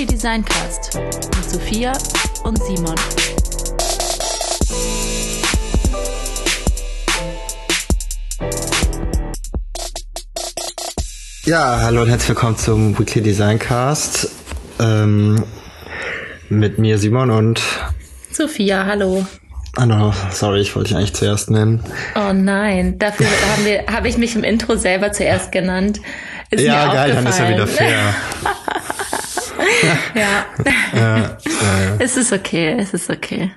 Weekly Design Cast mit Sophia und Simon. Ja, hallo und herzlich willkommen zum Weekly Design Cast. Ähm, mit mir Simon und Sophia, hallo. Ah no, sorry, ich wollte dich eigentlich zuerst nennen. Oh nein, dafür haben wir, habe ich mich im Intro selber zuerst genannt. Ist ja, geil, dann ist ja wieder fair. ja. ja. Es ist okay, es ist okay.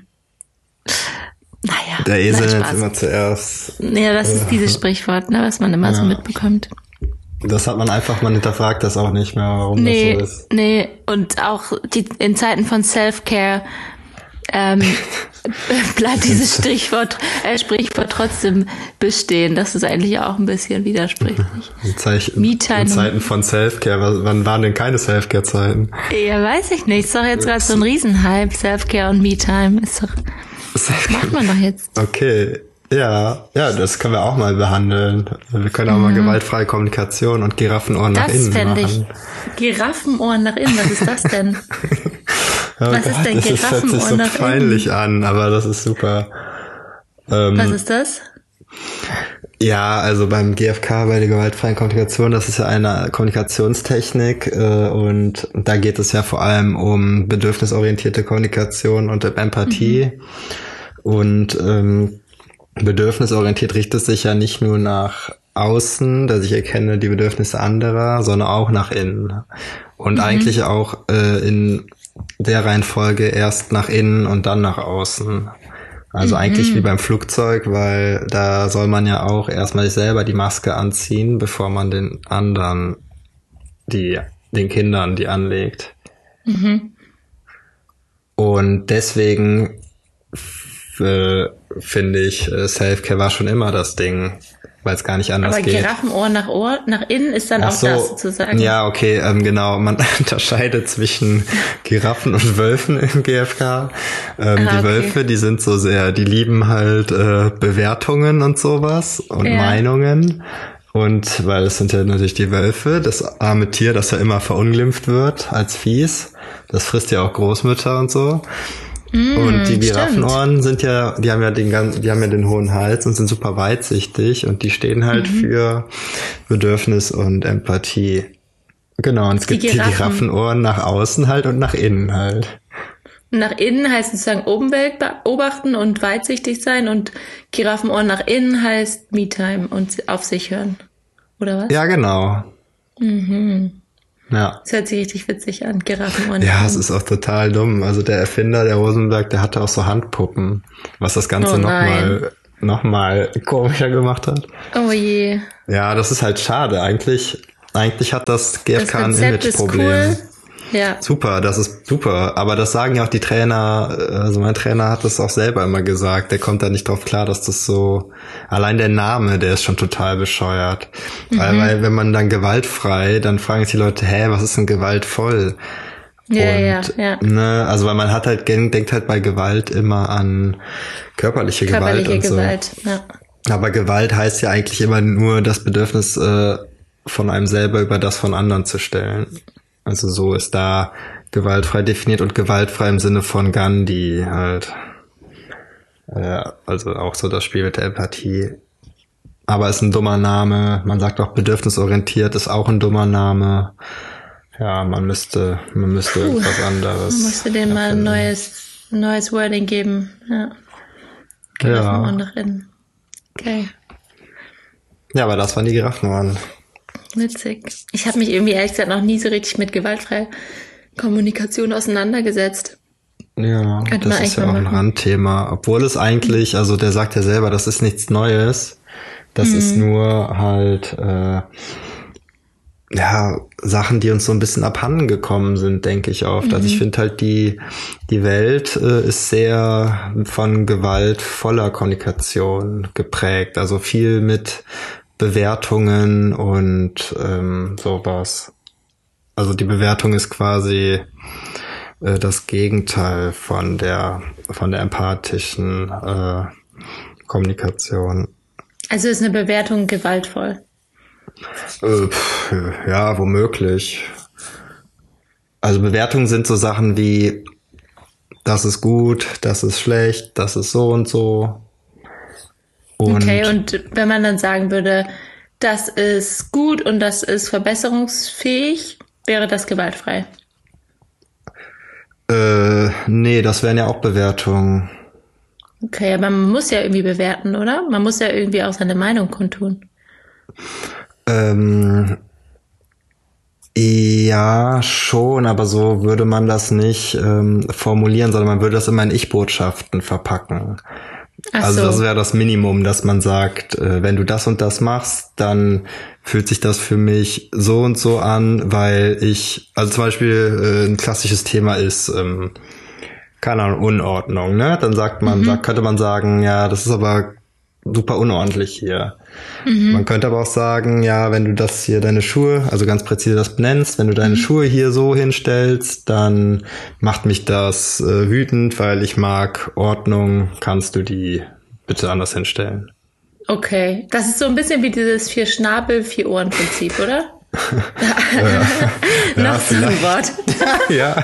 Naja. Der Esel ist immer zuerst. Ja, das ist dieses Sprichwort, ne, was man immer ja. so mitbekommt. Das hat man einfach, man hinterfragt das auch nicht mehr, warum nee, das so ist. Nee, und auch die, in Zeiten von Self-Care ähm, bleibt dieses Stichwort, äh, Sprichwort trotzdem bestehen. Das ist eigentlich auch ein bisschen widersprüchlich. In, in Zeiten von Selfcare, wann waren denn keine Selfcare-Zeiten? Ja, weiß ich nicht. Ist doch jetzt gerade so ein Riesenhype. Selfcare und Me-Time ist doch. Macht man doch jetzt. Okay. Ja, ja, das können wir auch mal behandeln. Wir können auch mhm. mal gewaltfreie Kommunikation und Giraffenohren das nach innen machen. Das fände ich. Giraffenohren nach innen, was ist das denn? Oh Was Gott, ist denn Das hört sich so peinlich an, aber das ist super. Ähm, Was ist das? Ja, also beim GFK, bei der gewaltfreien Kommunikation, das ist ja eine Kommunikationstechnik äh, und da geht es ja vor allem um bedürfnisorientierte Kommunikation und Empathie. Mhm. Und ähm, bedürfnisorientiert richtet sich ja nicht nur nach außen, dass ich erkenne die Bedürfnisse anderer, sondern auch nach innen. Und mhm. eigentlich auch äh, in der Reihenfolge erst nach innen und dann nach außen. Also mhm. eigentlich wie beim Flugzeug, weil da soll man ja auch erstmal selber die Maske anziehen, bevor man den anderen, die, den Kindern die anlegt. Mhm. Und deswegen äh, finde ich, äh, Self-Care war schon immer das Ding weil es gar nicht anders Aber geht. Aber Giraffenohr nach Ohr, nach innen ist dann Ach auch so, das sozusagen. Ja, okay, ähm, genau. Man unterscheidet zwischen Giraffen und Wölfen im GFK. Ähm, ah, die Wölfe, die sind so sehr, die lieben halt äh, Bewertungen und sowas und ja. Meinungen. Und weil es sind ja natürlich die Wölfe, das arme Tier, das ja immer verunglimpft wird als Fies. Das frisst ja auch Großmütter und so. Mm, und die Giraffenohren sind ja, die haben ja den ganzen, die haben ja den hohen Hals und sind super weitsichtig und die stehen halt mhm. für Bedürfnis und Empathie. Genau, und es die gibt Giraffen. die Giraffenohren nach außen halt und nach innen halt. Nach innen heißt sozusagen Obenwelt beobachten und weitsichtig sein und Giraffenohren nach innen heißt Me-Time und auf sich hören. Oder was? Ja, genau. Mhm. Ja. Das hört sich richtig witzig an, Giraffenohren. Ja, es ist auch total dumm. Also der Erfinder, der Rosenberg, der hatte auch so Handpuppen, was das Ganze oh nochmal noch mal komischer gemacht hat. Oh je. Ja, das ist halt schade. Eigentlich, eigentlich hat das GFK das ein Imageproblem. Cool. Ja. Super, das ist super. Aber das sagen ja auch die Trainer, also mein Trainer hat das auch selber immer gesagt. Der kommt da nicht drauf klar, dass das so, allein der Name, der ist schon total bescheuert. Mhm. Weil, weil wenn man dann gewaltfrei, dann fragen sich die Leute, hä, was ist denn gewaltvoll? Ja, ja, ja. Ne, also weil man hat halt, denkt halt bei Gewalt immer an körperliche, körperliche Gewalt und Gewalt, so. Ja. Aber Gewalt heißt ja eigentlich immer nur das Bedürfnis äh, von einem selber über das von anderen zu stellen. Also so ist da gewaltfrei definiert und gewaltfrei im Sinne von Gandhi halt. Äh, also auch so das Spiel mit der Empathie. Aber ist ein dummer Name. Man sagt auch bedürfnisorientiert ist auch ein dummer Name. Ja, man müsste, man müsste Puh, irgendwas anderes. Man müsste dem mal ein neues, neues Wording geben. Ja. Giraffenohren ja. nach innen. Okay. Ja, aber das waren die Giraffenohren. Witzig. Ich habe mich irgendwie ehrlich gesagt noch nie so richtig mit gewaltfreier Kommunikation auseinandergesetzt. Ja, Könnte das ist ja auch ein Randthema. Obwohl es eigentlich, also der sagt ja selber, das ist nichts Neues. Das mhm. ist nur halt äh, ja Sachen, die uns so ein bisschen abhanden gekommen sind, denke ich oft. Mhm. Also ich mhm. finde halt die die Welt äh, ist sehr von gewaltvoller Kommunikation geprägt. Also viel mit Bewertungen und ähm, sowas. Also die Bewertung ist quasi äh, das Gegenteil von der von der empathischen äh, Kommunikation. Also ist eine Bewertung gewaltvoll? Äh, ja, womöglich. also Bewertungen sind so Sachen wie, das ist gut, das ist schlecht, das ist so und so. Und okay, und wenn man dann sagen würde, das ist gut und das ist verbesserungsfähig, wäre das gewaltfrei? Äh, nee, das wären ja auch Bewertungen. Okay, aber man muss ja irgendwie bewerten, oder? Man muss ja irgendwie auch seine Meinung kundtun. Ähm, ja, schon, aber so würde man das nicht ähm, formulieren, sondern man würde das immer in Ich-Botschaften verpacken. Ach also so. das wäre das Minimum, dass man sagt, äh, wenn du das und das machst, dann fühlt sich das für mich so und so an, weil ich, also zum Beispiel äh, ein klassisches Thema ist, ähm, keine Ahnung, Unordnung, ne? Dann sagt man, mhm. sagt, könnte man sagen, ja, das ist aber super unordentlich hier. Mhm. Man könnte aber auch sagen, ja, wenn du das hier deine Schuhe, also ganz präzise das benennst, wenn du deine mhm. Schuhe hier so hinstellst, dann macht mich das äh, wütend, weil ich mag Ordnung. Kannst du die bitte anders hinstellen? Okay, das ist so ein bisschen wie dieses vier Schnabel, vier Ohren Prinzip, oder? Ja, Noch so ein Wort. ja.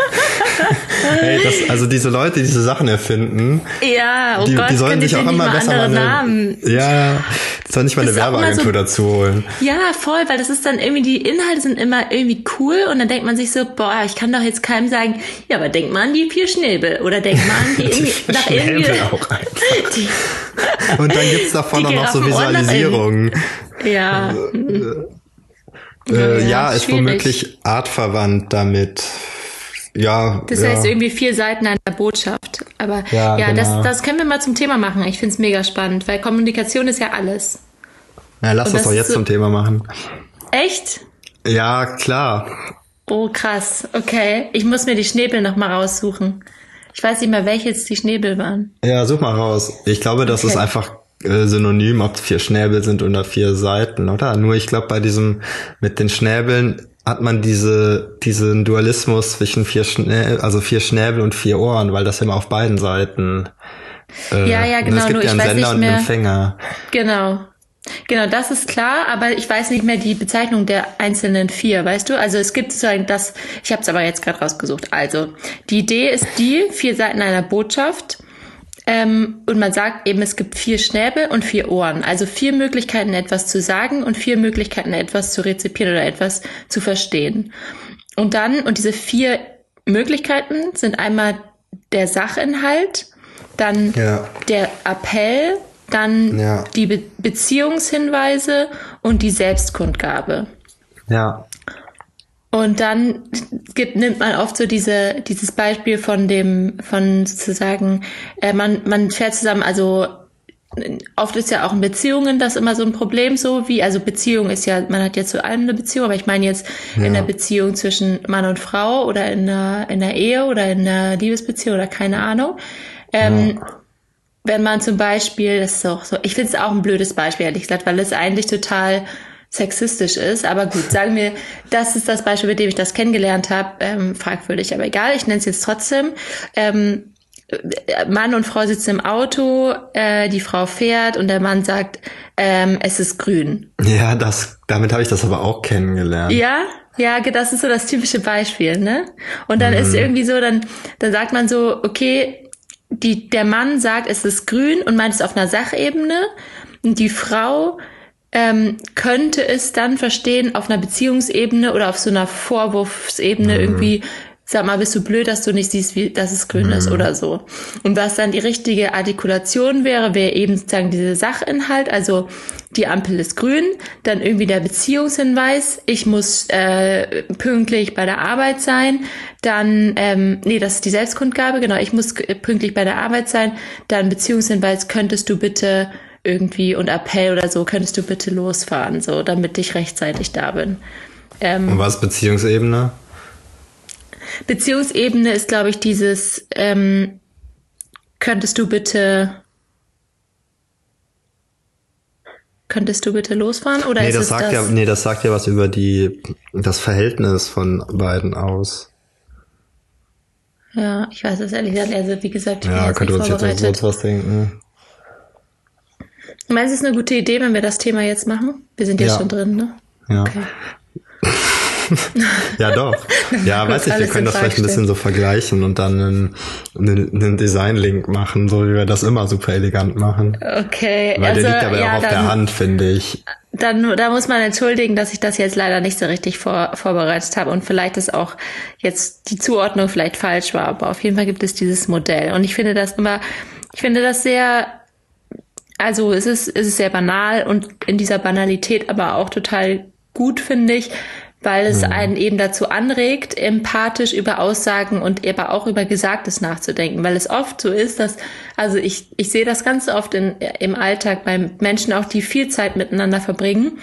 hey, das, also diese Leute, die diese Sachen erfinden, ja, oh die, Gott, die sollen sich auch immer besser mal eine, Namen. ja, sollen nicht mal eine Werbeagentur so, dazu holen. Ja, voll, weil das ist dann irgendwie, die Inhalte sind immer irgendwie cool und dann denkt man sich so, boah, ich kann doch jetzt keinem sagen, ja, aber denk mal an die vier Schnäbel oder denk mal an die irgendwie, die nach irgendwie. Auch einfach. Die, und dann gibt's davon auch noch so Visualisierungen. Ja. Äh, ja, ja ist schwierig. womöglich artverwandt damit. Ja. Das ja. heißt irgendwie vier Seiten einer Botschaft. Aber ja, ja genau. das, das können wir mal zum Thema machen. Ich finde es mega spannend, weil Kommunikation ist ja alles. Ja, lass das doch jetzt so zum Thema machen. Echt? Ja, klar. Oh, krass. Okay. Ich muss mir die Schnäbel noch mal raussuchen. Ich weiß nicht mehr, welche jetzt die Schnäbel waren. Ja, such mal raus. Ich glaube, das okay. ist einfach äh, synonym, ob vier Schnäbel sind oder vier Seiten, oder? Nur ich glaube, bei diesem mit den Schnäbeln hat man diese diesen Dualismus zwischen vier Schnäbel, also vier Schnäbel und vier Ohren, weil das immer auf beiden Seiten. Äh, ja, ja, genau. Es gibt nur ja einen Sender und einen Empfänger. Genau. Genau, das ist klar, aber ich weiß nicht mehr die Bezeichnung der einzelnen vier, weißt du? Also es gibt sozusagen das, ich habe es aber jetzt gerade rausgesucht. Also die Idee ist die, vier Seiten einer Botschaft ähm, und man sagt eben, es gibt vier Schnäbel und vier Ohren. Also vier Möglichkeiten, etwas zu sagen und vier Möglichkeiten, etwas zu rezipieren oder etwas zu verstehen. Und dann, und diese vier Möglichkeiten sind einmal der Sachinhalt, dann ja. der Appell, dann ja. die Be Beziehungshinweise und die Selbstkundgabe. Ja. Und dann gibt, nimmt man oft so diese, dieses Beispiel von dem, von sozusagen, äh, man, man fährt zusammen, also oft ist ja auch in Beziehungen das immer so ein Problem, so wie, also Beziehung ist ja, man hat ja zu allem eine Beziehung, aber ich meine jetzt ja. in der Beziehung zwischen Mann und Frau oder in der, in der Ehe oder in der Liebesbeziehung oder keine Ahnung. Ähm, ja. Wenn man zum Beispiel, das ist auch so, ich finde es auch ein blödes Beispiel, ehrlich gesagt, weil es eigentlich total sexistisch ist. Aber gut, sagen wir, das ist das Beispiel, mit dem ich das kennengelernt habe. Ähm, fragwürdig, aber egal, ich nenne es jetzt trotzdem. Ähm, Mann und Frau sitzen im Auto, äh, die Frau fährt und der Mann sagt, ähm, es ist grün. Ja, das, damit habe ich das aber auch kennengelernt. Ja, ja, das ist so das typische Beispiel, ne? Und dann mhm. ist irgendwie so, dann, dann sagt man so, okay, die, der Mann sagt, es ist grün und meint es auf einer Sachebene und die Frau ähm, könnte es dann verstehen auf einer Beziehungsebene oder auf so einer Vorwurfsebene mhm. irgendwie, sag mal, bist du blöd, dass du nicht siehst, wie, dass es grün mhm. ist oder so. Und was dann die richtige Artikulation wäre, wäre eben sozusagen dieser Sachinhalt, also die Ampel ist grün, dann irgendwie der Beziehungshinweis, ich muss äh, pünktlich bei der Arbeit sein, dann, ähm, nee, das ist die Selbstkundgabe, genau, ich muss pünktlich bei der Arbeit sein, dann Beziehungshinweis, könntest du bitte irgendwie und Appell oder so, könntest du bitte losfahren, so, damit ich rechtzeitig da bin. Ähm, und was Beziehungsebene? Beziehungsebene ist, glaube ich, dieses, ähm, könntest du bitte, könntest du bitte losfahren? Oder nee, ist das sagt das? ja, nee, das sagt ja was über die, das Verhältnis von beiden aus. Ja, ich weiß es ehrlich gesagt, also wie gesagt, ich ja, könnte uns jetzt sonst was denken. Meinst du, es ist eine gute Idee, wenn wir das Thema jetzt machen? Wir sind jetzt ja. schon drin, ne? Ja. Okay. ja, doch. Ja, weiß ich, wir können das vielleicht ein bisschen so vergleichen und dann einen, einen Design-Link machen, so wie wir das immer super elegant machen. Okay. Weil also, der liegt aber ja, auch auf der Hand, finde ich. Dann, da muss man entschuldigen, dass ich das jetzt leider nicht so richtig vor, vorbereitet habe und vielleicht ist auch jetzt die Zuordnung vielleicht falsch war, aber auf jeden Fall gibt es dieses Modell und ich finde das immer, ich finde das sehr also es ist, es ist sehr banal und in dieser Banalität aber auch total gut, finde ich, weil es mhm. einen eben dazu anregt, empathisch über Aussagen und aber auch über Gesagtes nachzudenken, weil es oft so ist, dass, also ich, ich sehe das ganz oft in, im Alltag bei Menschen auch, die viel Zeit miteinander verbringen,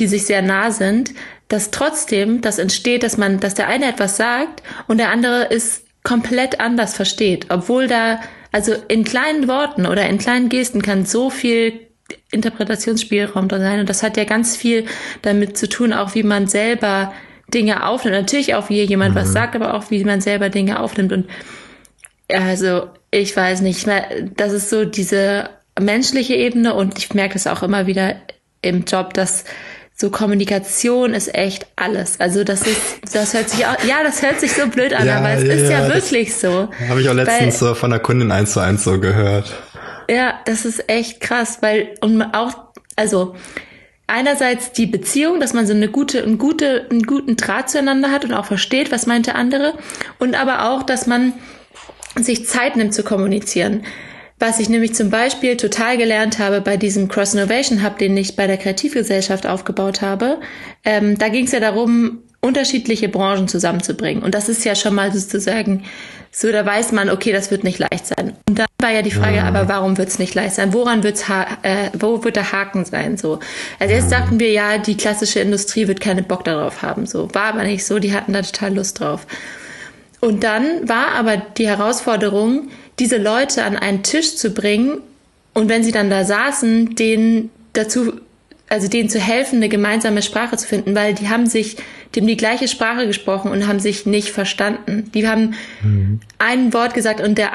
die sich sehr nah sind, dass trotzdem das entsteht, dass man, dass der eine etwas sagt und der andere es komplett anders versteht, obwohl da, also in kleinen Worten oder in kleinen Gesten kann so viel Interpretationsspielraum da sein. Und das hat ja ganz viel damit zu tun, auch wie man selber Dinge aufnimmt. Natürlich auch, wie jemand mhm. was sagt, aber auch, wie man selber Dinge aufnimmt. Und also, ich weiß nicht, das ist so diese menschliche Ebene und ich merke es auch immer wieder im Job, dass so Kommunikation ist echt alles. Also das ist, das hört sich auch, ja, das hört sich so blöd an, ja, aber es ja, ist ja, wirklich so. Habe ich auch letztens Weil, so von der Kundin eins zu eins so gehört. Ja, das ist echt krass, weil und auch also einerseits die Beziehung, dass man so eine gute, einen, gute, einen guten Draht zueinander hat und auch versteht, was meint der andere, und aber auch, dass man sich Zeit nimmt zu kommunizieren. Was ich nämlich zum Beispiel total gelernt habe bei diesem Cross Innovation Hub, den ich bei der Kreativgesellschaft aufgebaut habe, ähm, da ging es ja darum, unterschiedliche Branchen zusammenzubringen. Und das ist ja schon mal sozusagen so, da weiß man, okay, das wird nicht leicht sein. Und dann war ja die Frage, mhm. aber warum wird es nicht leicht sein? Woran wird's äh, wo wird der Haken sein? So, also jetzt mhm. sagten wir ja, die klassische Industrie wird keinen Bock darauf haben. So war aber nicht so. Die hatten da total Lust drauf. Und dann war aber die Herausforderung, diese Leute an einen Tisch zu bringen und wenn sie dann da saßen, denen dazu, also denen zu helfen, eine gemeinsame Sprache zu finden, weil die haben sich die haben die gleiche Sprache gesprochen und haben sich nicht verstanden. Die haben mhm. ein Wort gesagt und der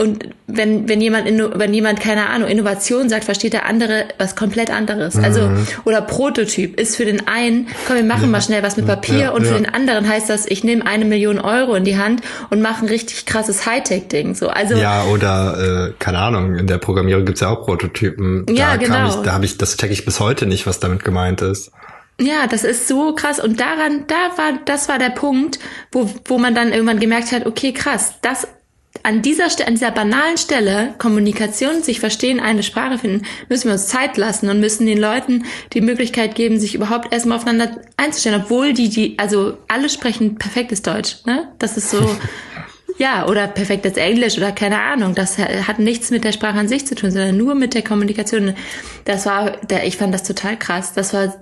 und wenn, wenn jemand, wenn jemand, keine Ahnung, Innovation sagt, versteht der andere was komplett anderes. Also, mhm. Also, oder Prototyp ist für den einen, komm, wir machen ja. mal schnell was mit Papier ja, und für den anderen heißt das, ich nehme eine Million Euro in die Hand und mache ein richtig krasses Hightech-Ding. So, also. Ja, oder, äh, keine Ahnung, in der Programmierung gibt's ja auch Prototypen. Da ja, genau. Ich, da habe ich, das checke ich bis heute nicht, was damit gemeint ist. Ja, das ist so krass. Und daran, da war, das war der Punkt, wo, wo man dann irgendwann gemerkt hat, okay, krass, das an dieser an dieser banalen Stelle, Kommunikation, sich verstehen, eine Sprache finden, müssen wir uns Zeit lassen und müssen den Leuten die Möglichkeit geben, sich überhaupt erstmal aufeinander einzustellen, obwohl die, die, also alle sprechen perfektes Deutsch, ne? Das ist so, Ja, oder perfektes Englisch oder keine Ahnung. Das hat nichts mit der Sprache an sich zu tun, sondern nur mit der Kommunikation. Das war, der, ich fand das total krass. Das war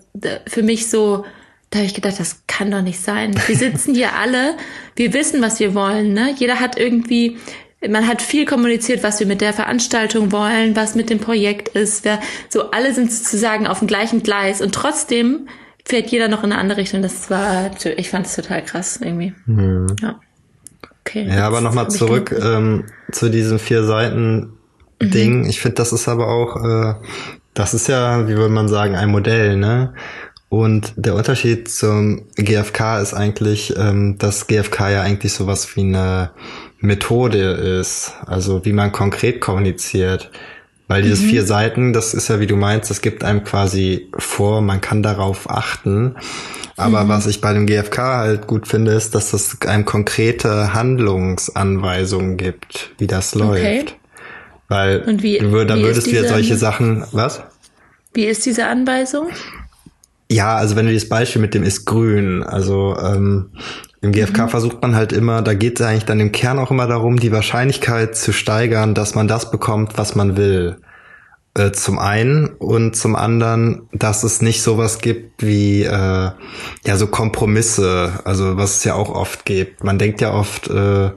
für mich so, da habe ich gedacht, das kann doch nicht sein. Wir sitzen hier alle, wir wissen, was wir wollen. Ne? Jeder hat irgendwie, man hat viel kommuniziert, was wir mit der Veranstaltung wollen, was mit dem Projekt ist. Wir, so alle sind sozusagen auf dem gleichen Gleis und trotzdem fährt jeder noch in eine andere Richtung. Das war, ich fand es total krass irgendwie. Mhm. Ja. Okay. Ja, aber nochmal zurück ähm, zu diesem vier Seiten Ding. Mhm. Ich finde, das ist aber auch, äh, das ist ja, wie würde man sagen, ein Modell, ne? Und der Unterschied zum GFK ist eigentlich, ähm, dass GFK ja eigentlich sowas wie eine Methode ist, also wie man konkret kommuniziert. Weil dieses mhm. vier Seiten, das ist ja, wie du meinst, das gibt einem quasi vor, man kann darauf achten. Aber mhm. was ich bei dem GfK halt gut finde, ist, dass es einem konkrete Handlungsanweisungen gibt, wie das läuft. Okay. Weil Und wie, du, dann wie würdest du ja solche Sachen, was? Wie ist diese Anweisung? Ja, also wenn du das Beispiel mit dem ist grün, also ähm, im GfK mhm. versucht man halt immer, da geht es eigentlich dann im Kern auch immer darum, die Wahrscheinlichkeit zu steigern, dass man das bekommt, was man will. Äh, zum einen und zum anderen, dass es nicht sowas gibt wie äh, ja so Kompromisse, also was es ja auch oft gibt. Man denkt ja oft, äh,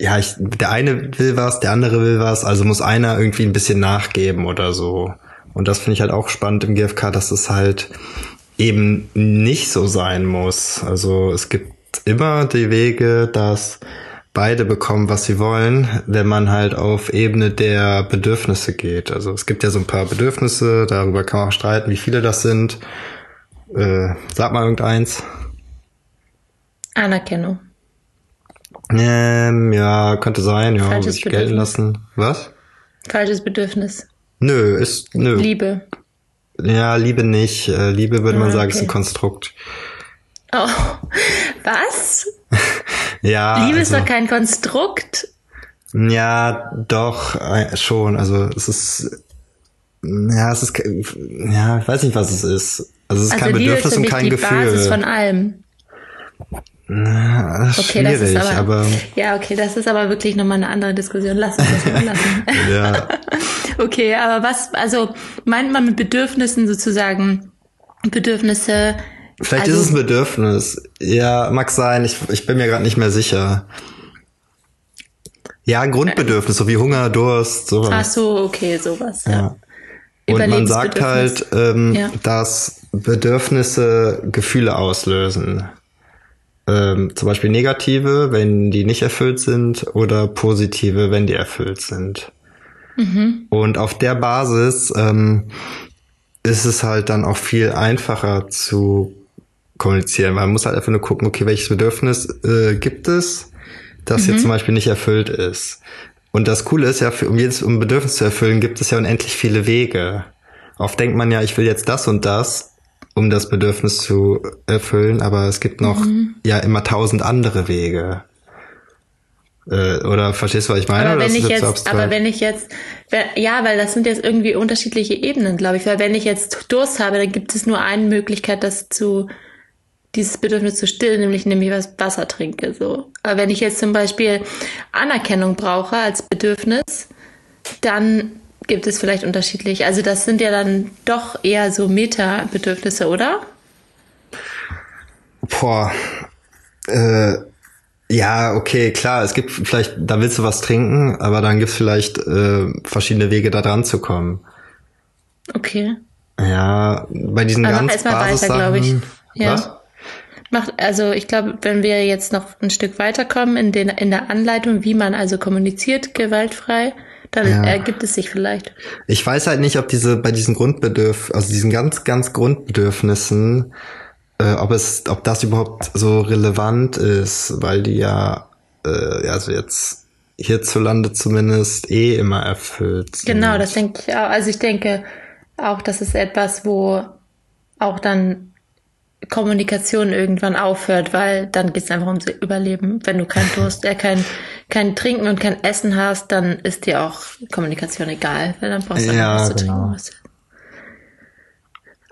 ja, ich, der eine will was, der andere will was, also muss einer irgendwie ein bisschen nachgeben oder so. Und das finde ich halt auch spannend im GFK, dass es halt eben nicht so sein muss. Also es gibt immer die Wege, dass beide bekommen, was sie wollen, wenn man halt auf Ebene der Bedürfnisse geht. Also es gibt ja so ein paar Bedürfnisse, darüber kann man auch streiten, wie viele das sind. Äh, sag mal irgendeins. Anerkennung. Ähm, ja, könnte sein, ja, würde Falsches ich gelten lassen. Was? Falsches Bedürfnis. Nö, ist, nö. Liebe. Ja, Liebe nicht. Äh, Liebe würde man Ah, sagen, ist ein okay. Konstrukt. Oh, was? Ja. Liebe ist also, doch kein Konstrukt. Ja, doch, äh, schon. Also es ist, ja, es ist, ja, ich weiß nicht, was es ist. Also es ist Also kein Liebe Bedürfnis ist und kein die Gefühl. Basis von allem. Ja, das ist Okay, das schwierig, ist aber, aber, ja, okay, das ist aber wirklich nochmal eine andere Diskussion. Lass uns das mal lassen. ja, Okay, aber was, also meint man mit Bedürfnissen sozusagen Bedürfnisse? vielleicht also, ist es ein Bedürfnis. Ja, mag sein. Ich, ich bin mir gerade nicht mehr sicher. Ja, ein Grundbedürfnis, so wie Hunger, Durst, sowas. Ach so, okay, sowas. Ja. Ja. Und man sagt halt, ähm, Ja. dass Bedürfnisse Gefühle auslösen. Ähm, zum Beispiel negative, wenn die nicht erfüllt sind, oder positive, wenn die erfüllt sind. Mhm. Und auf der Basis ähm, ist es halt dann auch viel einfacher zu kommunizieren. Man muss halt einfach nur gucken, okay, welches Bedürfnis äh, gibt es, das Mhm. jetzt zum Beispiel nicht erfüllt ist. Und das Coole ist ja, für, um jedes um Bedürfnis zu erfüllen, gibt es ja unendlich viele Wege. Oft denkt man ja, ich will jetzt das und das, um das Bedürfnis zu erfüllen, aber es gibt noch Mhm. ja immer tausend andere Wege. Äh, oder verstehst du, was ich meine? Aber wenn ich jetzt, aber wenn ich jetzt, ja, weil das sind jetzt irgendwie unterschiedliche Ebenen, glaube ich. Weil wenn ich jetzt Durst habe, dann gibt es nur eine Möglichkeit, das zu, dieses Bedürfnis zu stillen, nämlich nämlich was Wasser trinke, so. Aber wenn ich jetzt zum Beispiel Anerkennung brauche als Bedürfnis, dann gibt es vielleicht unterschiedlich. Also das sind ja dann doch eher so Meta-Bedürfnisse, oder? Boah. Äh, ja, okay, klar, es gibt vielleicht, da willst du was trinken, aber dann gibt's vielleicht äh, verschiedene Wege, da dran zu kommen. Okay. Ja, bei diesen Aber mach ganz erst mal weiter, Basissachen. glaub ich. Ja. Was? Macht, also ich glaube, wenn wir jetzt noch ein Stück weiterkommen in, den, in der Anleitung, wie man also kommuniziert gewaltfrei, dann Ja. ergibt es sich vielleicht. Ich weiß halt nicht, ob diese bei diesen Grundbedürf, also diesen ganz, ganz Grundbedürfnissen, äh, ob es, ob das überhaupt so relevant ist, weil die ja, äh, also jetzt hierzulande zumindest eh immer erfüllt sind. Genau, das denke ich auch. Also ich denke auch, das ist etwas, wo auch dann Kommunikation irgendwann aufhört, weil dann geht es einfach ums Überleben. Wenn du kein Durst, äh, kein, kein Trinken und kein Essen hast, dann ist dir auch Kommunikation egal, weil dann brauchst du Ja, was zu trinken. genau. was-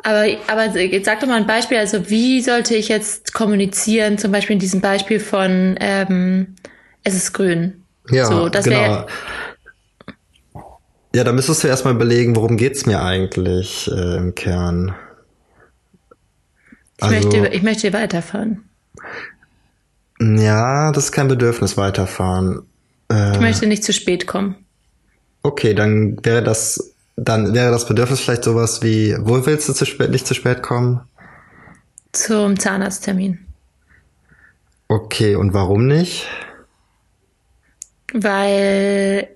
Aber, aber jetzt sag doch mal ein Beispiel, also wie sollte ich jetzt kommunizieren, zum Beispiel in diesem Beispiel von ähm, es ist grün. Ja, so, das genau. wär- Ja, da müsstest du erstmal überlegen, worum geht's mir eigentlich äh, im Kern. Ich, möchte, ich möchte weiterfahren. Ja, das ist kein Bedürfnis weiterfahren. Äh, Ich möchte nicht zu spät kommen. okay, dann wäre das, dann wäre das Bedürfnis vielleicht sowas wie, wo willst du zu spät, nicht zu spät kommen? Zum Zahnarzttermin. Okay, und warum nicht? Weil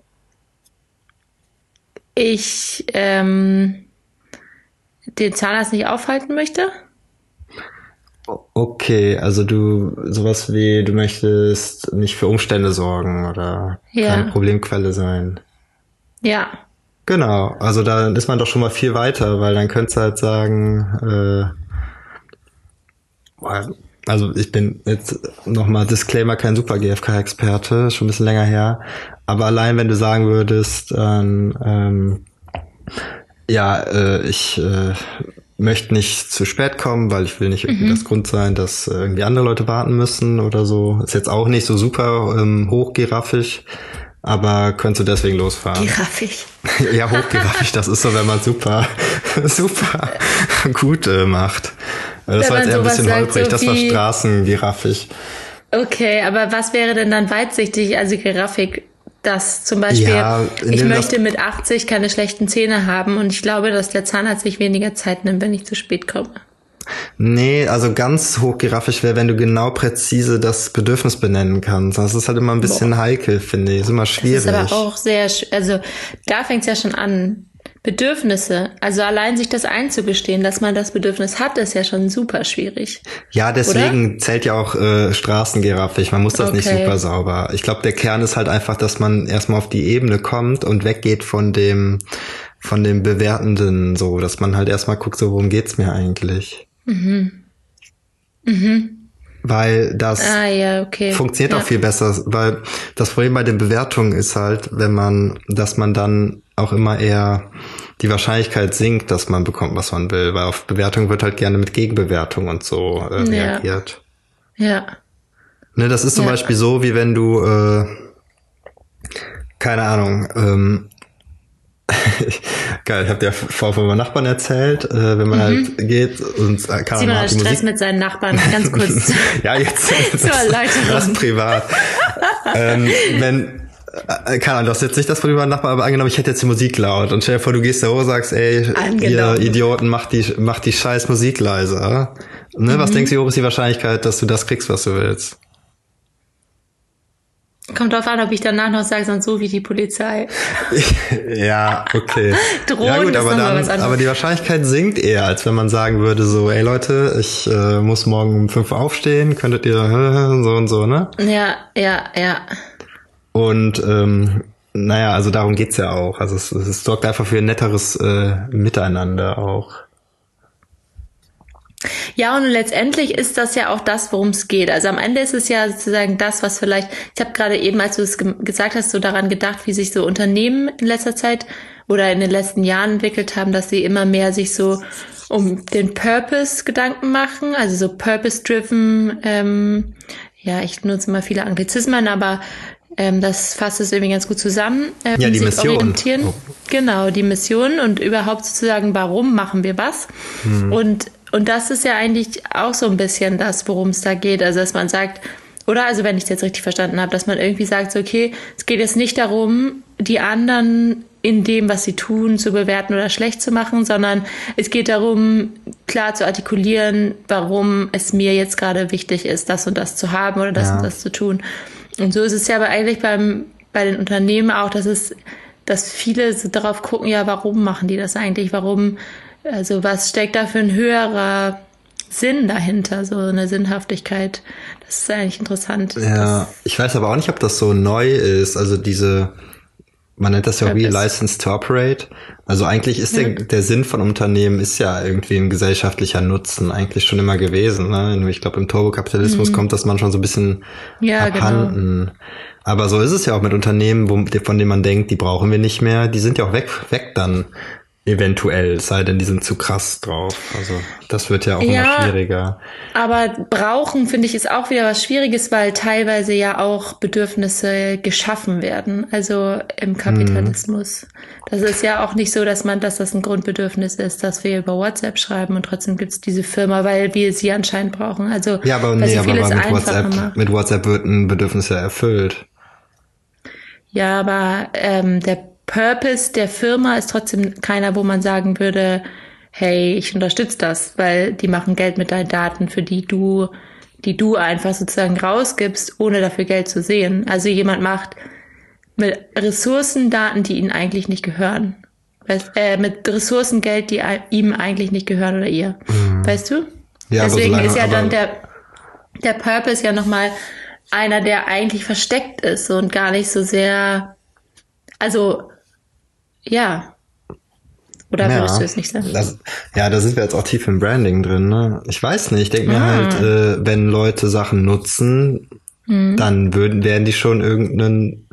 ich ähm, den Zahnarzt nicht aufhalten möchte. Okay, also du, sowas wie, du möchtest nicht für Umstände sorgen oder Ja. keine Problemquelle sein. Ja. Genau, also da ist man doch schon mal viel weiter, weil dann könntest du halt sagen, äh, also ich bin jetzt nochmal Disclaimer kein super GFK-Experte, schon ein bisschen länger her, aber allein wenn du sagen würdest, dann, ähm, ja, äh, ich äh, möchte nicht zu spät kommen, weil ich will nicht irgendwie das Grund sein, dass äh, irgendwie andere Leute warten müssen oder so. Ist jetzt auch nicht so super ähm, hochgiraffisch, aber könntest du deswegen losfahren. Giraffig. Ja, hochgiraffig, das ist so, wenn man super, super gut äh, macht. Äh, Das Wenn war jetzt eher ein bisschen holprig, so das war straßengiraffig. Okay, aber was wäre denn dann weitsichtig, also Giraffig, dass zum Beispiel, Ja, ich das- möchte mit 80 keine schlechten Zähne haben und ich glaube, dass der Zahnarzt sich weniger Zeit nimmt, wenn ich zu spät komme. Nee, also ganz hochgiraffisch wäre, wenn du genau präzise das Bedürfnis benennen kannst. Das ist halt immer ein bisschen heikel, finde ich. Ist immer Das schwierig. ist aber auch sehr, also da fängt es ja schon an. Bedürfnisse. Also allein sich das einzugestehen, dass man das Bedürfnis hat, ist ja schon super schwierig. Ja, deswegen Oder? zählt ja auch äh, Straßengeraffig. Man muss das okay. nicht super sauber. Ich glaube, der Kern ist halt einfach, dass man erstmal auf die Ebene kommt und weggeht von dem von dem Bewertenden so, dass man halt erstmal guckt, so worum geht's mir eigentlich. Mhm. Mhm. Weil das ah, ja, okay. funktioniert ja. auch viel besser, weil das Problem bei den Bewertungen ist halt, wenn man, dass man dann auch immer eher die Wahrscheinlichkeit sinkt, dass man bekommt, was man will, weil auf Bewertung wird halt gerne mit Gegenbewertung und so äh, reagiert. Ja. ja. Ne, das ist zum. Beispiel so, wie wenn du, äh, keine Ahnung, ähm, Geil, ich habe dir vorher von meinem Nachbarn erzählt, äh, wenn man mhm. halt geht und äh, kann Simon hat Stress Musik mit seinen Nachbarn, ganz kurz. ja, jetzt das, das ist privat. ähm, wenn äh, keine Ahnung, das ist jetzt nicht das von meinem Nachbarn, aber angenommen, ich hätte jetzt die Musik laut und stell dir vor, du gehst da hoch und sagst, ey, ihr Idioten, macht die, macht die scheiß Musik leiser. Ne, mhm. Was denkst du, wie hoch ist die Wahrscheinlichkeit, dass du das kriegst, was du willst? Kommt drauf an, ob ich danach noch sage, sonst so wie die Polizei. ja, okay. Drohen ja gut, aber dann, aber die Wahrscheinlichkeit sinkt eher, als wenn man sagen würde, so, ey Leute, ich äh, muss morgen um fünf aufstehen, könntet ihr so und so, ne? Ja, ja, ja. Und ähm, naja, also darum geht's ja auch. Also es, es sorgt einfach für ein netteres äh, Miteinander auch. Ja, und letztendlich ist das ja auch das, worum es geht. Also am Ende ist es ja sozusagen das, was vielleicht, ich habe gerade eben, als du es ge gesagt hast, so daran gedacht, wie sich so Unternehmen in letzter Zeit oder in den letzten Jahren entwickelt haben, dass sie immer mehr sich so um den Purpose Gedanken machen, also so Purpose-driven, ähm, ja, ich nutze immer viele Anglizismen, aber ähm, das fasst es irgendwie ganz gut zusammen. Ähm, ja, die Mission. Oh. Genau, die Mission und überhaupt sozusagen, warum machen wir was? Hm. Und und das ist ja eigentlich auch so ein bisschen das, worum es da geht. Also, dass man sagt, oder also wenn ich es jetzt richtig verstanden habe, dass man irgendwie sagt, so, okay, es geht jetzt nicht darum, die anderen in dem, was sie tun, zu bewerten oder schlecht zu machen, sondern es geht darum, klar zu artikulieren, warum es mir jetzt gerade wichtig ist, das und das zu haben oder das ja. und das zu tun. Und so ist es ja aber eigentlich beim, bei den Unternehmen auch, dass es, dass viele so darauf gucken, ja, warum machen die das eigentlich? Warum also was steckt da für ein höherer Sinn dahinter, so eine Sinnhaftigkeit? Das ist eigentlich interessant. Ja, ich weiß aber auch nicht, ob das so neu ist. Also diese, man nennt das ja Real License to Operate. Also eigentlich ist ja. der, der Sinn von Unternehmen ist ja irgendwie ein gesellschaftlicher Nutzen eigentlich schon immer gewesen. Ne? Ich glaube, im Turbokapitalismus mhm. kommt das man schon so ein bisschen ja, genau. abhanden. Genau. Aber so ist es ja auch mit Unternehmen, wo, von denen man denkt, die brauchen wir nicht mehr, die sind ja auch weg, weg dann. Eventuell, sei denn, die sind zu krass drauf. Also das wird ja auch ja, immer schwieriger. Aber brauchen, finde ich, ist auch wieder was Schwieriges, weil teilweise ja auch Bedürfnisse geschaffen werden. Also im Kapitalismus. Mhm. Das ist ja auch nicht so, dass man, dass das ein Grundbedürfnis ist, dass wir über WhatsApp schreiben und trotzdem gibt's diese Firma, weil wir sie anscheinend brauchen. Also ja, aber, nee, aber mit, WhatsApp, mit WhatsApp wird ein Bedürfnis ja erfüllt. Ja, aber ähm, der Purpose der Firma ist trotzdem keiner, wo man sagen würde, hey, ich unterstütze das, weil die machen Geld mit deinen Daten, für die du, die du einfach sozusagen rausgibst, ohne dafür Geld zu sehen. Also jemand macht mit Ressourcen Daten, die ihnen eigentlich nicht gehören. Weißt, äh, mit Ressourcen Geld, die ihm eigentlich nicht gehören oder ihr. Mhm. Weißt du? Ja, Deswegen solange, ist ja dann der, der Purpose ja nochmal einer, der eigentlich versteckt ist und gar nicht so sehr, also ja. Oder ja, würdest du es nicht sagen? Das, ja, da sind wir jetzt auch tief im Branding drin. Ne? Ich weiß nicht. Ich denke mir ah. halt, äh, wenn Leute Sachen nutzen, mhm. dann würden werden die schon irgendeinen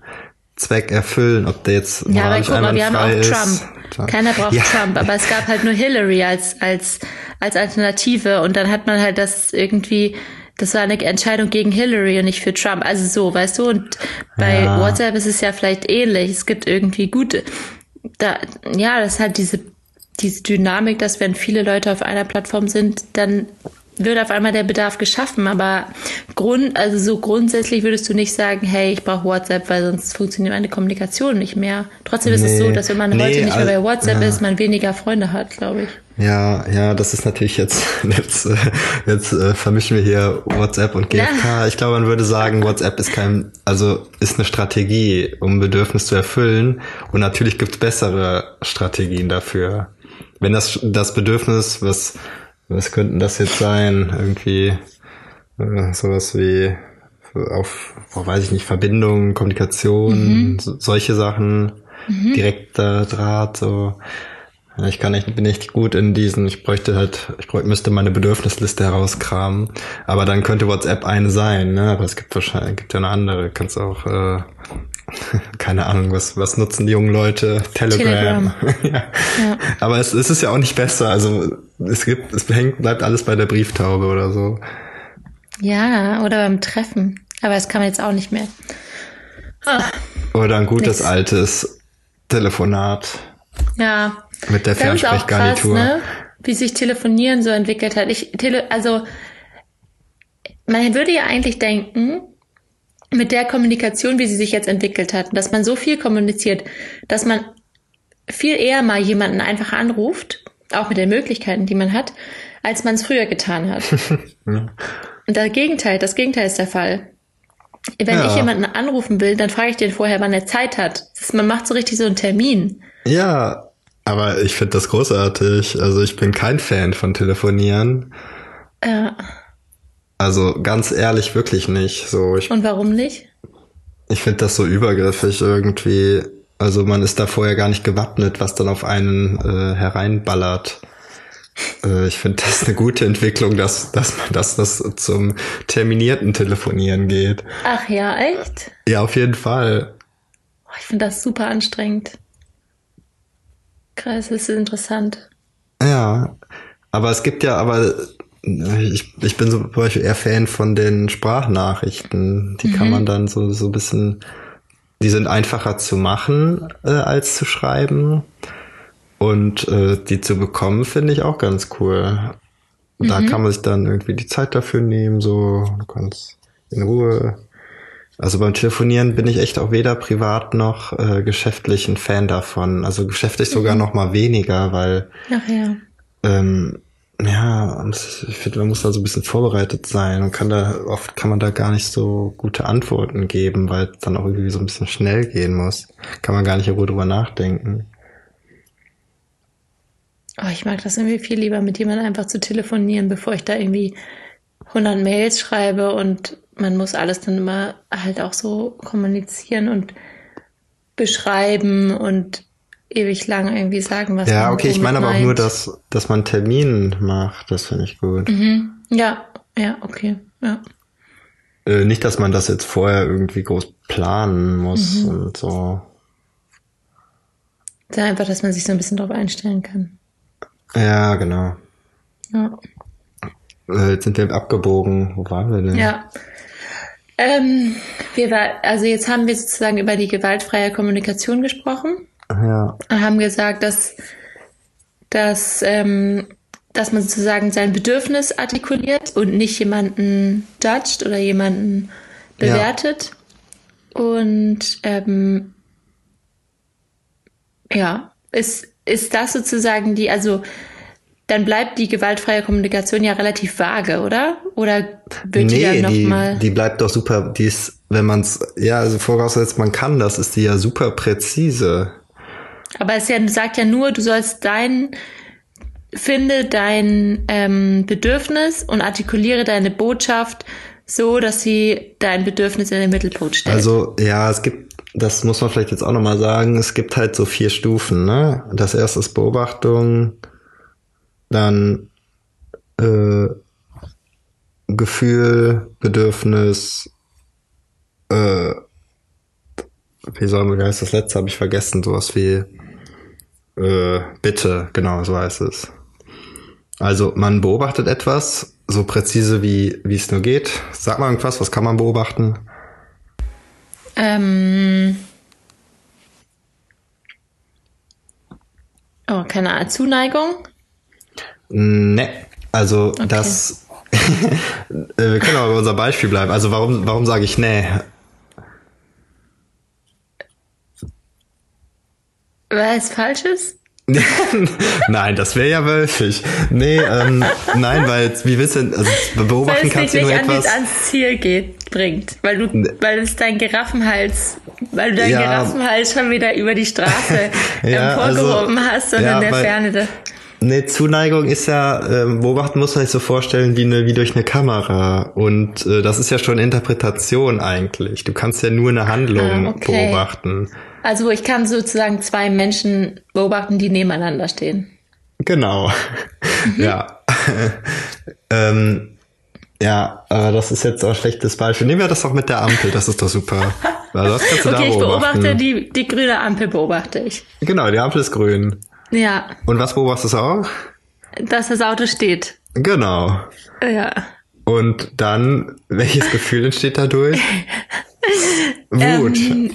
Zweck erfüllen, ob der jetzt Ja, aber guck mal, wir haben auch ist. Trump. Keiner braucht ja. Trump, aber es gab halt nur Hillary als als als Alternative und dann hat man halt das irgendwie das war eine Entscheidung gegen Hillary und nicht für Trump. Also so, weißt du, und bei ja. WhatsApp ist es ja vielleicht ähnlich. Es gibt irgendwie gute, da, ja, das ist halt diese, diese Dynamik, dass wenn viele Leute auf einer Plattform sind, dann wird auf einmal der Bedarf geschaffen, aber Grund, also so grundsätzlich würdest du nicht sagen, hey, ich brauche WhatsApp, weil sonst funktioniert meine Kommunikation nicht mehr. Trotzdem ist es so, dass wenn man Nee, heute nicht mehr bei also- WhatsApp ja. ist, man weniger Freunde hat, glaube ich. Ja, ja, das ist natürlich jetzt, jetzt, äh, jetzt äh, vermischen wir hier WhatsApp und GFK. Ich glaube, man würde sagen, WhatsApp ist kein, also ist eine Strategie, um Bedürfnis zu erfüllen. Und natürlich gibt es bessere Strategien dafür. Wenn das, das Bedürfnis, was, was könnten das jetzt sein? Irgendwie äh, sowas wie auf, weiß ich nicht, Verbindung, Kommunikation, so, solche Sachen, direkter Draht, so. Ja, Ich kann nicht, bin nicht gut in diesen, ich bräuchte halt, ich bräuchte, müsste meine Bedürfnisliste herauskramen. Aber dann könnte WhatsApp eine sein, ne? Aber es gibt wahrscheinlich, gibt ja eine andere. Kannst auch, äh, keine Ahnung, was, was nutzen die jungen Leute? Telegram. ja. Ja. Aber es, es ist ja auch nicht besser. Also es gibt, es hängt, bleibt alles bei der Brieftaube oder so. Ja, oder beim Treffen. Aber das kann man jetzt auch nicht mehr. Ah, Oder ein gutes Nix. altes Telefonat ja. mit der Fernsprechgarnitur. ne? Wie sich Telefonieren so entwickelt hat. Ich tele also man würde ja eigentlich denken, mit der Kommunikation, wie sie sich jetzt entwickelt hat, dass man so viel kommuniziert, dass man viel eher mal jemanden einfach anruft, auch mit den Möglichkeiten, die man hat, als man es früher getan hat. Und das Gegenteil, das Gegenteil ist der Fall. Wenn Ja. ich jemanden anrufen will, dann frage ich den vorher, wann er Zeit hat. Man macht so richtig so einen Termin. Ja, aber ich finde das großartig. Also ich bin kein Fan von Telefonieren. Äh, Also ganz ehrlich wirklich nicht. So, ich, und warum nicht? ich finde das so übergriffig irgendwie. Also man ist da vorher gar nicht gewappnet, was dann auf einen äh, hereinballert. Äh, ich finde das eine gute Entwicklung, dass, dass man dass das zum terminierten Telefonieren geht. Ach ja, echt? Ja, auf jeden Fall. Oh, ich finde das super anstrengend. Krass, das ist interessant. Ja, aber es gibt ja, aber ich, ich bin so zum Beispiel eher Fan von den Sprachnachrichten. Die kann man dann so, so ein bisschen, die sind einfacher zu machen äh, als zu schreiben. Und äh, die zu bekommen, finde ich auch ganz cool. Da kann man sich dann irgendwie die Zeit dafür nehmen, so, du kannst in Ruhe. Also beim Telefonieren bin ich echt auch weder privat noch äh, geschäftlich ein Fan davon. Also geschäftlich sogar noch mal weniger, weil Ach ja. ähm, ja, ich finde, man muss da so ein bisschen vorbereitet sein und kann da, oft kann man da gar nicht so gute Antworten geben, weil es dann auch irgendwie so ein bisschen schnell gehen muss. Kann man gar nicht in Ruhe drüber nachdenken. Oh, ich mag das irgendwie viel lieber, mit jemandem einfach zu telefonieren, bevor ich da irgendwie 100 Mails schreibe und man muss alles dann immer halt auch so kommunizieren und beschreiben und ewig lang irgendwie sagen, was Ja, okay, ich meine aber auch meint. nur, dass, dass man Termin macht, das finde ich gut. Mhm. Ja, ja, okay, ja. Äh, nicht, dass man das jetzt vorher irgendwie groß planen muss Mhm. und so. Ja, einfach, dass man sich so ein bisschen drauf einstellen kann. Ja, genau. Ja. Äh, jetzt sind wir abgebogen. Wo waren wir denn? Ja. Ähm, wir war, also jetzt haben wir sozusagen über die gewaltfreie Kommunikation gesprochen Ja. und haben gesagt, dass, dass, ähm, dass man sozusagen sein Bedürfnis artikuliert und nicht jemanden judgt oder jemanden Ja. bewertet. Und ähm, ja, ist, ist das sozusagen die, also dann bleibt die gewaltfreie Kommunikation ja relativ vage, oder? Oder wird die dann Nee, die, nochmal. die bleibt doch super, die ist, wenn man's, ja, also voraussetzt man kann das, ist die ja super präzise. Aber es ja, sagt ja nur, du sollst dein, finde dein ähm, Bedürfnis und artikuliere deine Botschaft so, dass sie dein Bedürfnis in den Mittelpunkt stellt. Also, ja, es gibt, das muss man vielleicht jetzt auch nochmal sagen, es gibt halt so vier Stufen, ne? Das erste ist Beobachtung, dann äh, Gefühl, Bedürfnis, äh, wie soll man, wie das letzte, habe ich vergessen, sowas wie äh, Bitte, genau, so heißt es. Also man beobachtet etwas, so präzise wie wie es nur geht. Sag mal irgendwas, was kann man beobachten? ähm, oh, keine Ahnung, Zuneigung? Ne, also das wir können aber bei unserem Beispiel bleiben. Also warum, warum sage ich nee? Weil es falsch ist? nein, das wäre ja wölfig. Nee, ähm, nein, weil wie willst du also beobachten weil kannst du nur nicht an, etwas. ans Ziel geht, bringt. Weil du, weil es dein Giraffenhals, weil du deinen Ja. Giraffenhals schon wieder über die Straße Ja, emporgehoben also, hast und ja, in der weil- Ferne. Da. Nee, Zuneigung ist ja, ähm, beobachten muss man sich so vorstellen wie, eine, wie durch eine Kamera. Und äh, das ist ja schon Interpretation eigentlich. Du kannst ja nur eine Handlung Ah, okay. beobachten. Also ich kann sozusagen zwei Menschen beobachten, die nebeneinander stehen. Genau. Mhm. Ja. ähm, ja, aber das ist jetzt auch ein schlechtes Beispiel. Nehmen wir das doch mit der Ampel, das ist doch super. Das kannst du da Okay, ich beobachten. beobachte die, die grüne Ampel, beobachte ich. Genau, die Ampel ist grün. Ja, Und was beobachtest du auch? dass das Auto steht. Genau. Ja. Und dann, welches Gefühl entsteht dadurch? Wut. Ähm,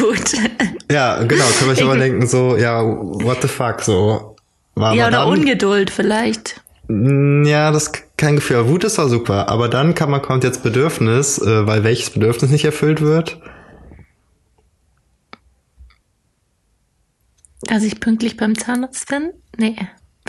Wut. ja, genau, kann man sich Ich- aber denken, so, ja, what the fuck, so. War Ja, oder dann, Ungeduld vielleicht. Ja, das kein Gefühl. Aber Wut ist doch super. Aber dann kann man, kommt jetzt Bedürfnis, äh, weil welches Bedürfnis nicht erfüllt wird? Dass ich pünktlich beim Zahnarzt bin? Nee.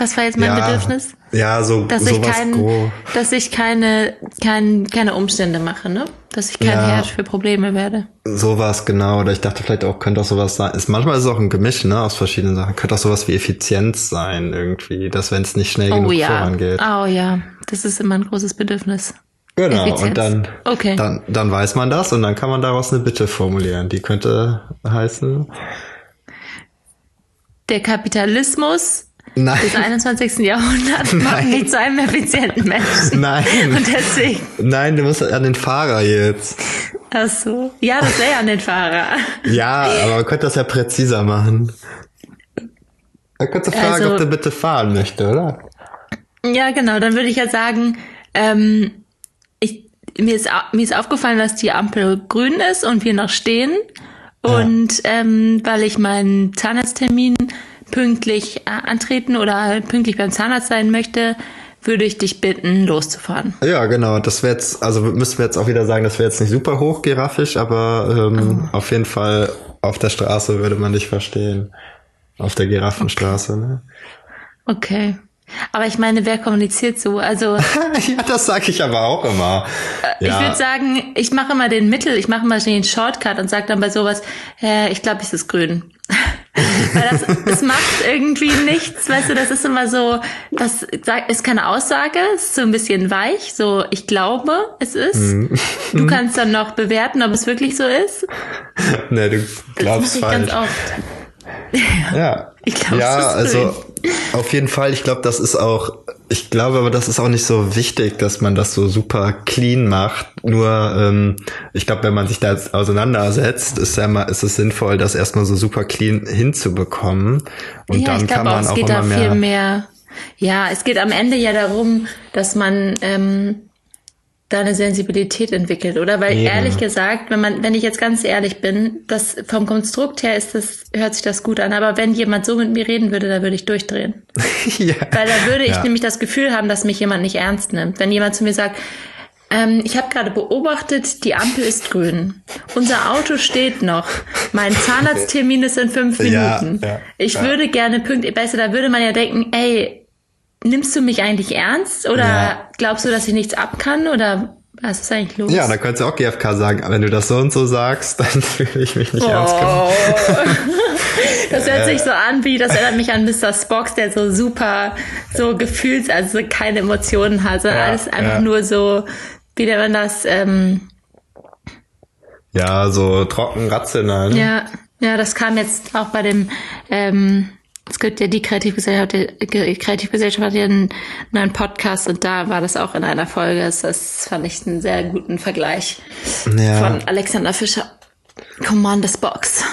Was war jetzt mein ja, Bedürfnis? Ja, so, Dass ich, kein, grob. dass ich keine, kein, keine Umstände mache, ne? Dass ich kein Ja. Herd für Probleme werde. Sowas, genau. Oder ich dachte vielleicht auch, könnte auch sowas sein. Ist, manchmal ist es auch ein Gemisch, ne, aus verschiedenen Sachen. Könnte auch sowas wie Effizienz sein, irgendwie. Dass wenn es nicht schnell Oh genug ja. vorangeht. Oh ja. Das ist immer ein großes Bedürfnis. Genau, Effizienz. und dann, Okay. dann, dann weiß man das und dann kann man daraus eine Bitte formulieren. Die könnte heißen, Der Kapitalismus nein, des 21. Jahrhunderts macht Nein. mich zu einem effizienten Menschen. nein, Und deswegen, nein, du musst an den Fahrer jetzt. ach so. Ja, das wäre an den Fahrer. Ja, aber man könnte das ja präziser machen. Da könntest du fragen, Also- ob der bitte fahren möchte, oder? Ja, genau. Dann würde ich ja sagen, ähm, ich, mir, ist, mir ist aufgefallen, dass die Ampel grün ist und wir noch stehen. Und ähm, weil ich meinen Zahnarzttermin pünktlich äh, antreten oder pünktlich beim Zahnarzt sein möchte, würde ich dich bitten, loszufahren. Ja, genau. Das wäre jetzt, also müssen wir jetzt auch wieder sagen, das wäre jetzt nicht super hochgeraffisch, aber ähm, Oh. auf jeden Fall auf der Straße würde man dich verstehen. Auf der Giraffenstraße, ne? Okay. Aber ich meine, wer kommuniziert so? Also ja, das sage ich aber auch immer. ich Ja. würde sagen, ich mache immer den Mittel, ich mache mal den Shortcut und sage dann bei sowas, äh, ich glaube, es ist grün. Weil das, das macht irgendwie nichts, weißt du, das ist immer so, das ist keine Aussage, ist so ein bisschen weich, so ich glaube, es ist. Mhm. Du kannst dann noch bewerten, ob es wirklich so ist. ne, du Das glaubst mache ich ganz falsch. oft. Ja. Ich glaub, ja, es ist also auf jeden Fall, ich glaube, das ist auch, ich glaube aber, das ist auch nicht so wichtig, dass man das so super clean macht. Nur, ähm, ich glaube, wenn man sich da jetzt auseinandersetzt, ist ja mal, ist es sinnvoll, das erstmal so super clean hinzubekommen. Und ja, dann ich kann glaube auch, man es auch geht immer da mehr. viel mehr. Ja, es geht am Ende ja darum, dass man ähm, da eine Sensibilität entwickelt, oder? Weil Eben. ehrlich gesagt, wenn man, wenn ich jetzt ganz ehrlich bin, das vom Konstrukt her ist das, hört sich das gut an. Aber wenn jemand so mit mir reden würde, da würde ich durchdrehen. ja. Weil da würde ich Ja. nämlich das Gefühl haben, dass mich jemand nicht ernst nimmt. Wenn jemand zu mir sagt, ähm, ich habe gerade beobachtet, die Ampel ist grün. Unser Auto steht noch. Mein Zahnarzttermin ist in fünf Minuten. ja, ich ja. würde gerne pünktlich, besser, da würde man ja denken, ey, nimmst du mich eigentlich ernst? Oder Ja. glaubst du, dass ich nichts ab kann? Oder was ist eigentlich los? Ja, da könntest du auch GFK sagen, wenn du das so und so sagst, dann fühle ich mich nicht ernst. Oh. Das hört sich so an, wie das erinnert mich an Mr. Spock, der so super so gefühls, also so keine Emotionen hat, sondern Ja, alles einfach ja. nur so, wie nennt man das? Ähm, Ja, so trocken rational. Ne? ja, ja, das kam jetzt auch bei dem. Ähm, es gibt ja die Kreativgesellschaft, die Ge- Kreativgesellschaft hat ja einen neuen Podcast und da war das auch in einer Folge. Das, fand ich einen sehr guten Vergleich Ja. von Alexander Fischer. Commander Box.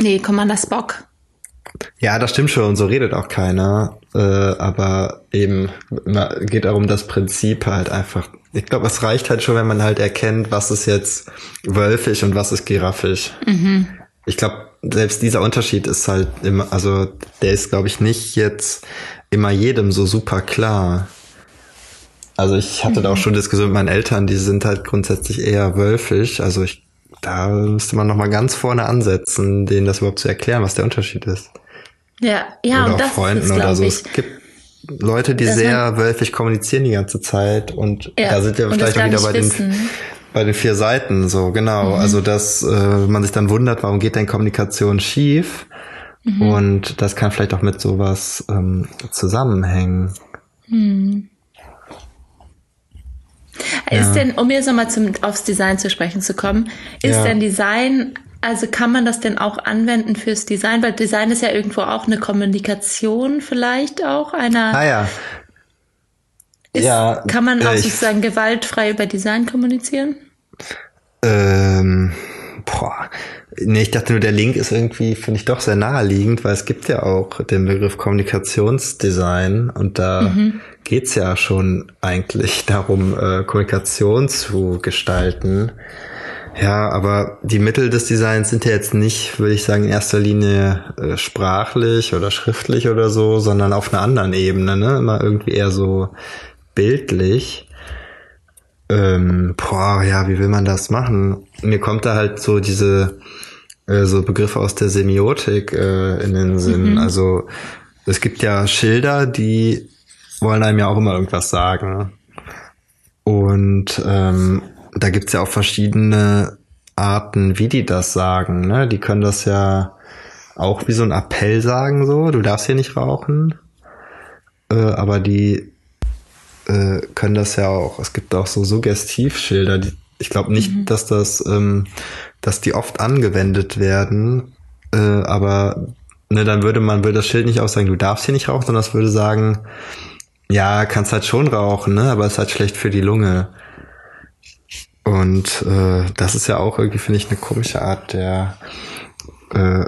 Nee, Commander Spock. Ja, das stimmt schon, so redet auch keiner. Äh, aber eben geht darum, das Prinzip halt einfach. Ich glaube, es reicht halt schon, wenn man halt erkennt, was ist jetzt wölfisch und was ist giraffisch. Ich glaube, selbst dieser Unterschied ist halt immer, also der ist, glaube ich, nicht jetzt immer jedem so super klar. Also ich hatte mhm. da auch mhm. schon Diskussion mit meinen Eltern, die sind halt grundsätzlich eher wölfisch. Also ich, da müsste man nochmal ganz vorne ansetzen, denen das überhaupt zu erklären, was der Unterschied ist. Ja, ja, oder und auch Freunden ist, oder so. Ich, es gibt Leute, die sehr wölfisch kommunizieren die ganze Zeit und ja, da sind wir vielleicht auch wieder bei wissen. den bei den vier Seiten so genau. Mhm. Also dass äh, man sich dann wundert, warum geht denn Kommunikation schief? Mhm. Und das kann vielleicht auch mit sowas ähm, zusammenhängen. Mhm. Ist ja. denn, um jetzt nochmal zum, aufs Design zu sprechen zu kommen, ist ja. denn Design also kann man das denn auch anwenden fürs Design? Weil Design ist ja irgendwo auch eine Kommunikation vielleicht auch einer. Ah ja. Ist, ja kann man auch äh, sozusagen gewaltfrei über Design kommunizieren? Ähm, boah. Nee, ich dachte nur, der Link ist irgendwie, finde ich doch sehr naheliegend, weil es gibt ja auch den Begriff Kommunikationsdesign und da mhm. geht's ja schon eigentlich darum, äh, Kommunikation zu gestalten. Ja, aber die Mittel des Designs sind ja jetzt nicht, würde ich sagen, in erster Linie äh, sprachlich oder schriftlich oder so, sondern auf einer anderen Ebene, ne? Immer irgendwie eher so bildlich. Ähm, boah, ja, wie will man das machen? Mir kommt da halt so diese äh, so Begriffe aus der Semiotik äh, in den Sinn. Mhm. Also es gibt ja Schilder, die wollen einem ja auch immer irgendwas sagen. Und ähm, da gibt's ja auch verschiedene Arten, wie die das sagen. Ne? Die können das ja auch wie so ein Appell sagen, so, du darfst hier nicht rauchen. Äh, aber die äh, können das ja auch, es gibt auch so Suggestivschilder, die, ich glaube nicht, mhm. dass das, ähm, dass die oft angewendet werden, äh, aber ne, dann würde man, würde das Schild nicht auch sagen, du darfst hier nicht rauchen, sondern es würde sagen, ja, kannst halt schon rauchen, ne, aber es ist halt schlecht für die Lunge. Und äh, das ist ja auch irgendwie, finde ich, eine komische Art der äh,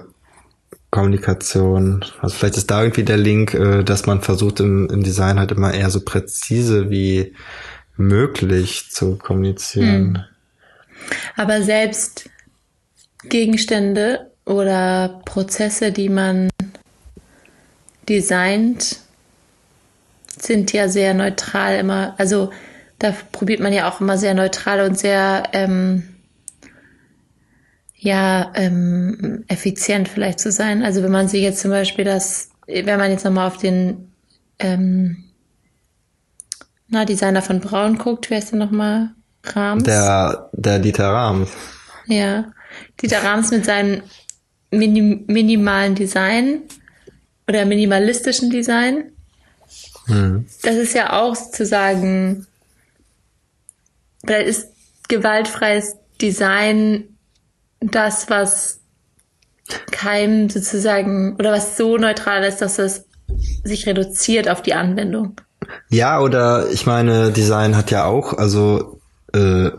Kommunikation. Also vielleicht ist da irgendwie der Link, äh, dass man versucht im, im Design halt immer eher so präzise wie möglich zu kommunizieren. Hm. Aber selbst Gegenstände oder Prozesse, die man designt, sind ja sehr neutral immer. Also da probiert man ja auch immer sehr neutral und sehr ähm, ja ähm, effizient vielleicht zu sein. Also wenn man sich jetzt zum Beispiel das, wenn man jetzt nochmal auf den ähm, na, Designer von Braun guckt, wer ist denn nochmal? Rams? Der, der Dieter Rams. Ja. Dieter Rams mit seinem minim minimalen Design oder minimalistischen Design. Hm. Das ist ja auch sozusagen Vielleicht ist gewaltfreies Design das, was keinem sozusagen oder was so neutral ist, dass es sich reduziert auf die Anwendung. Ja, oder ich meine, Design hat ja auch, also äh,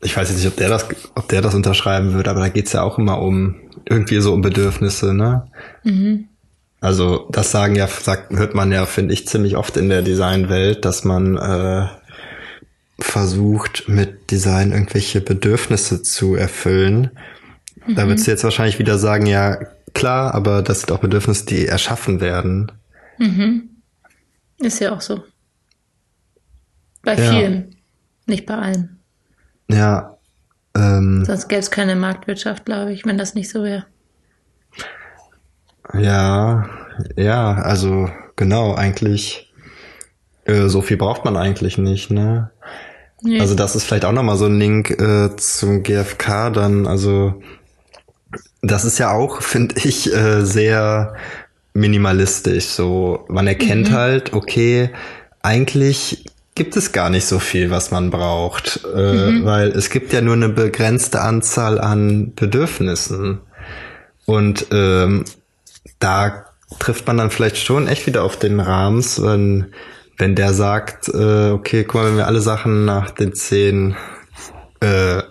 ich weiß jetzt nicht, ob der das, ob der das unterschreiben würde, aber da geht's ja auch immer um irgendwie so um Bedürfnisse, ne? Mhm. Also das sagen ja, sagt, hört man ja, finde ich, ziemlich oft in der Designwelt, dass man äh, versucht, mit Design irgendwelche Bedürfnisse zu erfüllen. Mhm. Da würdest du jetzt wahrscheinlich wieder sagen, ja, klar, aber das sind auch Bedürfnisse, die erschaffen werden. Mhm. Ist ja auch so. Bei ja. vielen, nicht bei allen. Ja. Ähm, Sonst gäbe es keine Marktwirtschaft, glaube ich, wenn das nicht so wäre. Ja, ja, also genau, eigentlich äh, so viel braucht man eigentlich nicht, ne? Nee. Also das ist vielleicht auch nochmal so ein Link äh, zum GFK dann. Also das ist ja auch, finde ich, äh, sehr minimalistisch. So, man erkennt mhm. halt, okay, eigentlich gibt es gar nicht so viel, was man braucht, äh, mhm. weil es gibt ja nur eine begrenzte Anzahl an Bedürfnissen. Und ähm, da trifft man dann vielleicht schon echt wieder auf den Rahmens, wenn wenn der sagt, äh, okay, guck mal, wenn wir alle Sachen nach den zehn äh,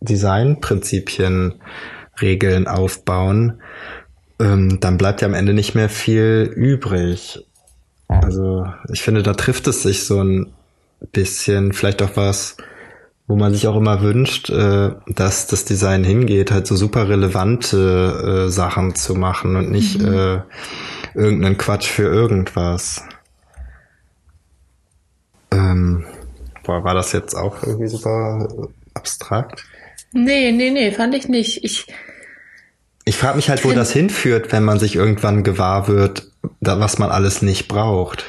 Designprinzipien, Regeln aufbauen, ähm, dann bleibt ja am Ende nicht mehr viel übrig. Also ich finde, da trifft es sich so ein bisschen, vielleicht auch was, wo man sich auch immer wünscht, äh, dass das Design hingeht, halt so super relevante äh, Sachen zu machen und nicht mhm. äh, irgendeinen Quatsch für irgendwas. Ähm, boah, war das jetzt auch irgendwie super abstrakt? Nee, nee, nee, fand ich nicht. Ich, ich frage mich halt, wo das hinführt, wenn man sich irgendwann gewahr wird, was man alles nicht braucht.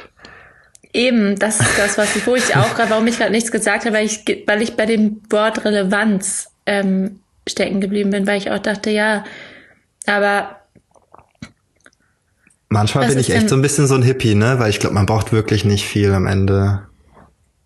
Eben, das ist das, was ich, wo ich auch gerade, warum ich gerade nichts gesagt habe, weil ich, weil ich bei dem Wort Relevanz ähm, stecken geblieben bin, weil ich auch dachte, ja, aber manchmal bin ich echt so ein bisschen so ein Hippie, ne? Weil ich glaube, man braucht wirklich nicht viel am Ende.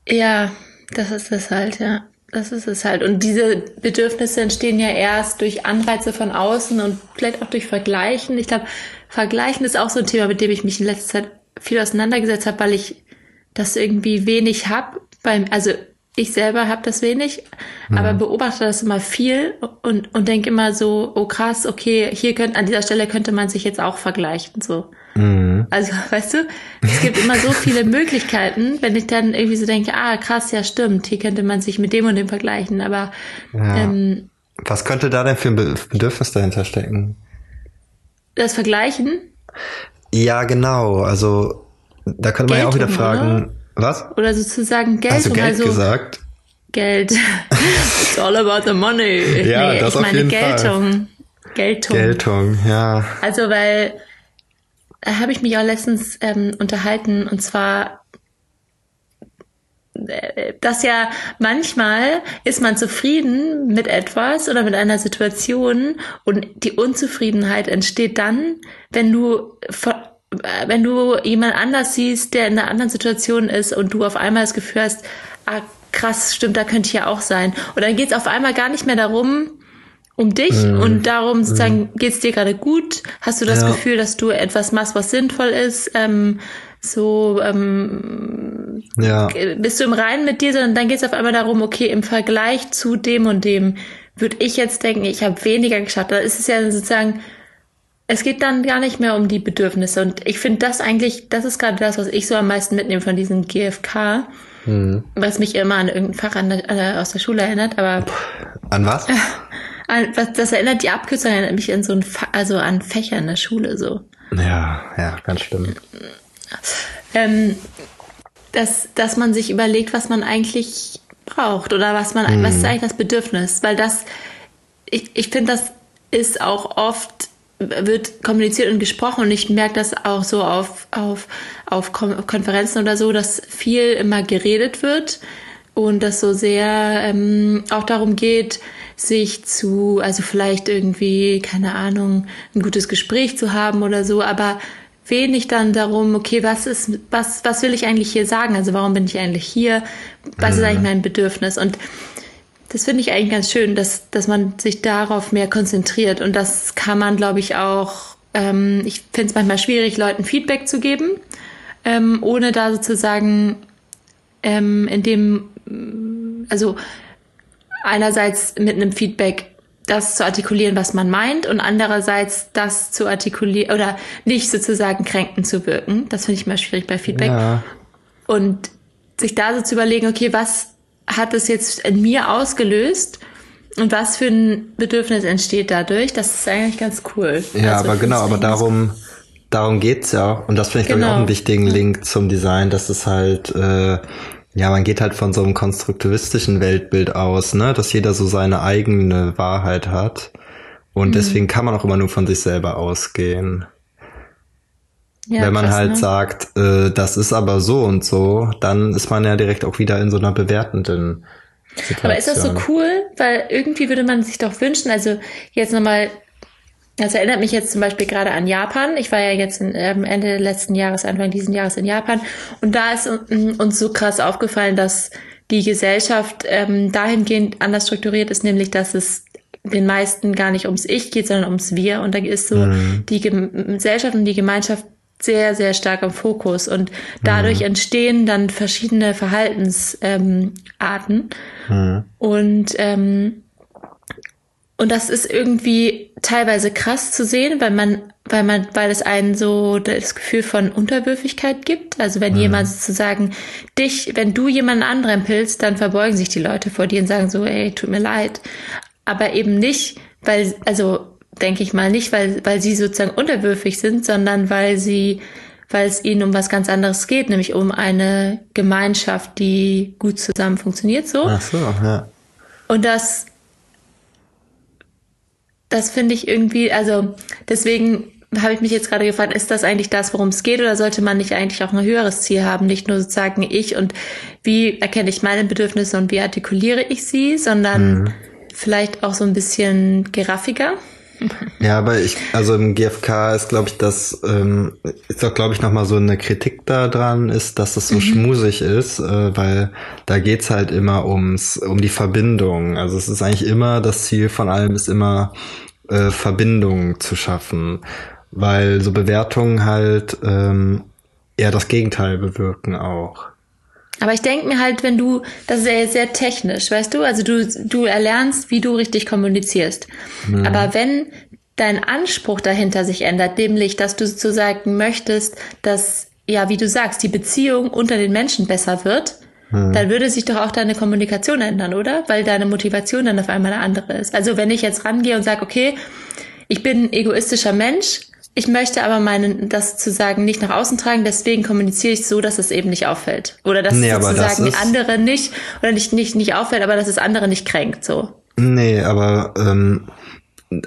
Ja, das ist es halt, ja. Das ist es halt. Und diese Bedürfnisse entstehen ja erst durch Anreize von außen und vielleicht auch durch Vergleichen. Ich glaube, Vergleichen ist auch so ein Thema, mit dem ich mich in letzter Zeit viel auseinandergesetzt habe, weil ich das irgendwie wenig hab. Beim, also ich selber habe das wenig, mhm. aber beobachte das immer viel und, und denke immer so, oh krass, okay, hier könnte, an dieser Stelle könnte man sich jetzt auch vergleichen, so. Mhm. Also, weißt du, es gibt immer so viele Möglichkeiten, wenn ich dann irgendwie so denke, ah, krass, ja, stimmt, hier könnte man sich mit dem und dem vergleichen, aber, ja. ähm, Was könnte da denn für ein Bedürfnis dahinter stecken? Das Vergleichen? Ja, genau, also, da könnte man ja auch wieder fragen, oder? Was? Oder sozusagen Geld. Du Geld also gesagt? Geld. It's all about the money. Ja, nee, das ich auf meine jeden Geltung. Fall. Geltung. Geltung, ja. Also, weil habe ich mich auch letztens ähm, unterhalten und zwar äh, dass ja manchmal ist man zufrieden mit etwas oder mit einer Situation und die Unzufriedenheit entsteht dann, wenn du wenn du jemand anders siehst, der in einer anderen Situation ist und du auf einmal das Gefühl hast, ah, krass, stimmt, da könnte ich ja auch sein. Und dann geht es auf einmal gar nicht mehr darum, um dich mm. und darum sozusagen, mm. geht es dir gerade gut? Hast du das ja. Gefühl, dass du etwas machst, was sinnvoll ist? Ähm, so ähm, ja. bist du im Reinen mit dir, sondern dann geht es auf einmal darum, okay, im Vergleich zu dem und dem würde ich jetzt denken, ich habe weniger geschafft. Da ist es ja sozusagen es geht dann gar nicht mehr um die Bedürfnisse. Und ich finde das eigentlich, das ist gerade das, was ich so am meisten mitnehme von diesem GFK, mhm. was mich immer an irgendein Fach an der, äh, aus der Schule erinnert. Aber an was? An, was das erinnert die Abkürzung erinnert mich an so ein, Fa also an Fächer in der Schule so. Ja, ja, ganz schlimm. Ähm, dass, dass man sich überlegt, was man eigentlich braucht oder was man, mhm. was ist eigentlich das Bedürfnis, weil das, ich, ich finde, das ist auch oft wird kommuniziert und gesprochen und ich merke das auch so auf, auf, auf Konferenzen oder so, dass viel immer geredet wird und das so sehr ähm, auch darum geht, sich zu, also vielleicht irgendwie, keine Ahnung, ein gutes Gespräch zu haben oder so, aber wenig dann darum, okay, was ist, was, was will ich eigentlich hier sagen? Also warum bin ich eigentlich hier? Was ist eigentlich mein Bedürfnis? Und das finde ich eigentlich ganz schön, dass, dass man sich darauf mehr konzentriert. Und das kann man, glaube ich, auch, ähm, ich finde es manchmal schwierig, Leuten Feedback zu geben, ähm, ohne da sozusagen ähm, in dem, also einerseits mit einem Feedback das zu artikulieren, was man meint, und andererseits das zu artikulieren oder nicht sozusagen kränkend zu wirken. Das finde ich mal schwierig bei Feedback. Ja. Und sich da so zu überlegen, okay, was hat es jetzt in mir ausgelöst? Und was für ein Bedürfnis entsteht dadurch? Das ist eigentlich ganz cool. Ja, also, aber genau, aber darum, darum geht's ja. Und das finde ich, genau. glaube ich, auch einen wichtigen Link zum Design, dass es halt, äh, ja, man geht halt von so einem konstruktivistischen Weltbild aus, ne, dass jeder so seine eigene Wahrheit hat. Und mhm. deswegen kann man auch immer nur von sich selber ausgehen. Ja, Wenn man krass, halt ne? sagt, äh, das ist aber so und so, dann ist man ja direkt auch wieder in so einer bewertenden Situation. Aber ist das so cool? Weil irgendwie würde man sich doch wünschen, also jetzt nochmal, das erinnert mich jetzt zum Beispiel gerade an Japan. Ich war ja jetzt in, ähm, Ende letzten Jahres, Anfang diesen Jahres in Japan und da ist uns so krass aufgefallen, dass die Gesellschaft ähm, dahingehend anders strukturiert ist, nämlich dass es den meisten gar nicht ums Ich geht, sondern ums Wir. Und da ist so mhm. die Gesellschaft und die Gemeinschaft sehr, sehr stark im Fokus und dadurch mhm. entstehen dann verschiedene Verhaltensarten. Ähm, mhm. Und, ähm, und das ist irgendwie teilweise krass zu sehen, weil man, weil man, weil es einen so das Gefühl von Unterwürfigkeit gibt. Also wenn mhm. jemand sozusagen dich, wenn du jemanden anrempelst, dann verbeugen sich die Leute vor dir und sagen so, ey, tut mir leid. Aber eben nicht, weil, also denke ich mal, nicht, weil, weil sie sozusagen unterwürfig sind, sondern weil sie weil es ihnen um was ganz anderes geht, nämlich um eine Gemeinschaft, die gut zusammen funktioniert, so. Ach so, ja. Und das, das finde ich irgendwie, also deswegen habe ich mich jetzt gerade gefragt, ist das eigentlich das, worum es geht, oder sollte man nicht eigentlich auch ein höheres Ziel haben? Nicht nur sozusagen ich und wie erkenne ich meine Bedürfnisse und wie artikuliere ich sie, sondern mhm. vielleicht auch so ein bisschen geraffiger? Ja, aber ich, also im GfK ist, glaube ich, das, ähm, ist auch, glaube ich, nochmal so eine Kritik daran ist, dass das so mhm. schmusig ist, äh, weil da geht's halt immer ums, um die Verbindung. Also es ist eigentlich immer, das Ziel von allem ist immer, äh, Verbindung zu schaffen weil so Bewertungen halt ähm, eher das Gegenteil bewirken auch. Aber ich denke mir halt, wenn du, das ist ja jetzt sehr technisch, weißt du, also du, du erlernst, wie du richtig kommunizierst. Mhm. Aber wenn dein Anspruch dahinter sich ändert, nämlich, dass du sozusagen möchtest, dass, ja, wie du sagst, die Beziehung unter den Menschen besser wird, mhm. dann würde sich doch auch deine Kommunikation ändern, oder? Weil deine Motivation dann auf einmal eine andere ist. Also wenn ich jetzt rangehe und sage, okay, ich bin ein egoistischer Mensch, ich möchte aber meinen, das zu sagen, nicht nach außen tragen, deswegen kommuniziere ich so, dass es eben nicht auffällt. Oder dass nee, sozusagen das andere nicht, oder nicht, nicht, nicht auffällt, aber dass es andere nicht kränkt, so. Nee, aber, ähm,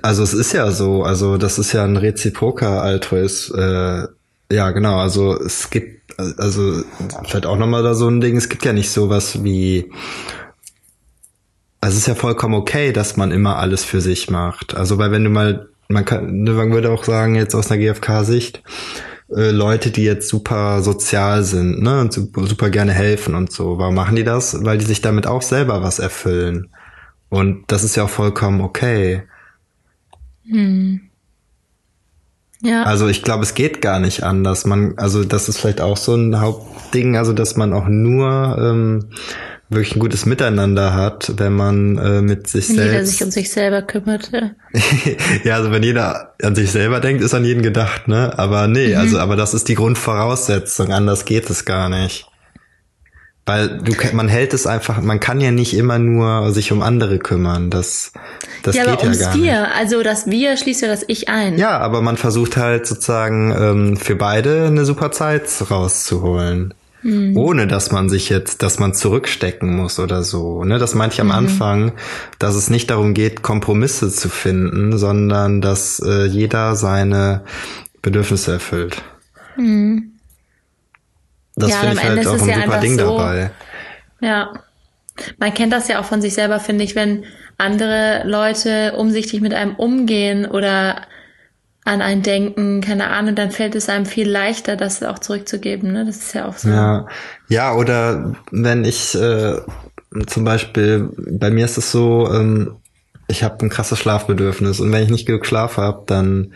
also es ist ja so, also das ist ja ein reziproker Altruist, äh, ja, genau, also es gibt, also vielleicht auch nochmal da so ein Ding, es gibt ja nicht sowas wie, also es ist ja vollkommen okay, dass man immer alles für sich macht. Also weil wenn du mal man kann, ne, man würde auch sagen, jetzt aus einer GfK-Sicht, äh, Leute, die jetzt super sozial sind, ne, und super gerne helfen und so. Warum machen die das? Weil die sich damit auch selber was erfüllen. Und das ist ja auch vollkommen okay. Hm. Ja. Also ich glaube, es geht gar nicht anders. Man, also das ist vielleicht auch so ein Hauptding, also dass man auch nur ähm, wirklich ein gutes Miteinander hat, wenn man äh, mit sich wenn selbst. Jeder sich um sich selber kümmert. Ja. ja, also wenn jeder an sich selber denkt, ist an jeden gedacht, ne? Aber nee, mhm. also aber das ist die Grundvoraussetzung, anders geht es gar nicht. Weil du man hält es einfach, man kann ja nicht immer nur sich um andere kümmern. Das, das ja, geht aber ums ja gar Wir, nicht. also das Wir schließt ja das Ich ein. Ja, aber man versucht halt sozusagen ähm, für beide eine super Zeit rauszuholen. Mhm. Ohne dass man sich jetzt, dass man zurückstecken muss oder so. Ne? Das meinte ich am mhm. Anfang, dass es nicht darum geht, Kompromisse zu finden, sondern dass äh, jeder seine Bedürfnisse erfüllt. Mhm. Das ja, finde ich halt auch ein ja super Ding so, dabei. Ja. Man kennt das ja auch von sich selber, finde ich, wenn andere Leute umsichtig mit einem umgehen oder an ein denken, keine Ahnung, dann fällt es einem viel leichter, das auch zurückzugeben. Ne? Das ist ja auch so. Ja, ja oder wenn ich äh, zum Beispiel, bei mir ist es so, ähm, ich habe ein krasses Schlafbedürfnis und wenn ich nicht genug Schlaf habe, dann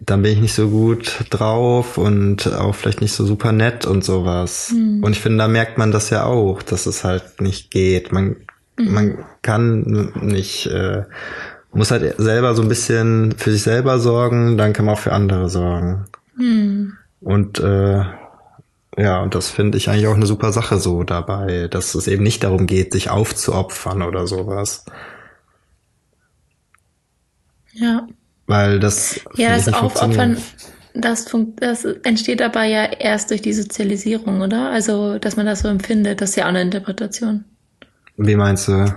dann bin ich nicht so gut drauf und auch vielleicht nicht so super nett und sowas. Mhm. Und ich finde, da merkt man das ja auch, dass es halt nicht geht. Man, mhm. man kann nicht äh, muss halt selber so ein bisschen für sich selber sorgen, dann kann man auch für andere sorgen. Hm. Und äh, ja, und das finde ich eigentlich auch eine super Sache so dabei, dass es eben nicht darum geht, sich aufzuopfern oder sowas. Ja. Weil das. Ja, das Aufopfern, das, das entsteht aber ja erst durch die Sozialisierung, oder? Also, dass man das so empfindet, das ist ja auch eine Interpretation. Wie meinst du?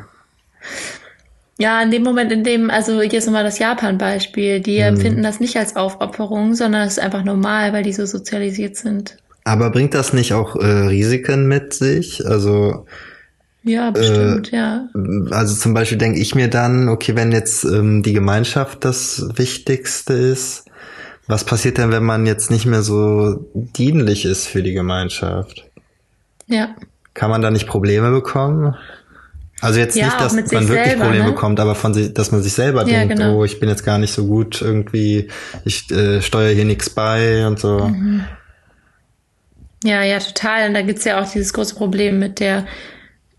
Ja, in dem Moment, in dem, also hier ist nochmal das Japan-Beispiel, die hm. empfinden das nicht als Aufopferung, sondern es ist einfach normal, weil die so sozialisiert sind. Aber bringt das nicht auch äh, Risiken mit sich? Also ja, bestimmt, äh, ja. Also zum Beispiel denke ich mir dann, okay, wenn jetzt ähm, die Gemeinschaft das Wichtigste ist, was passiert denn, wenn man jetzt nicht mehr so dienlich ist für die Gemeinschaft? Ja. Kann man da nicht Probleme bekommen? Also jetzt ja, nicht, dass man wirklich selber, Probleme ne? bekommt, aber von sich, dass man sich selber ja, denkt, genau. oh, ich bin jetzt gar nicht so gut irgendwie, ich äh, steuere hier nichts bei und so. Mhm. Ja, ja, total. Und da gibt's ja auch dieses große Problem mit der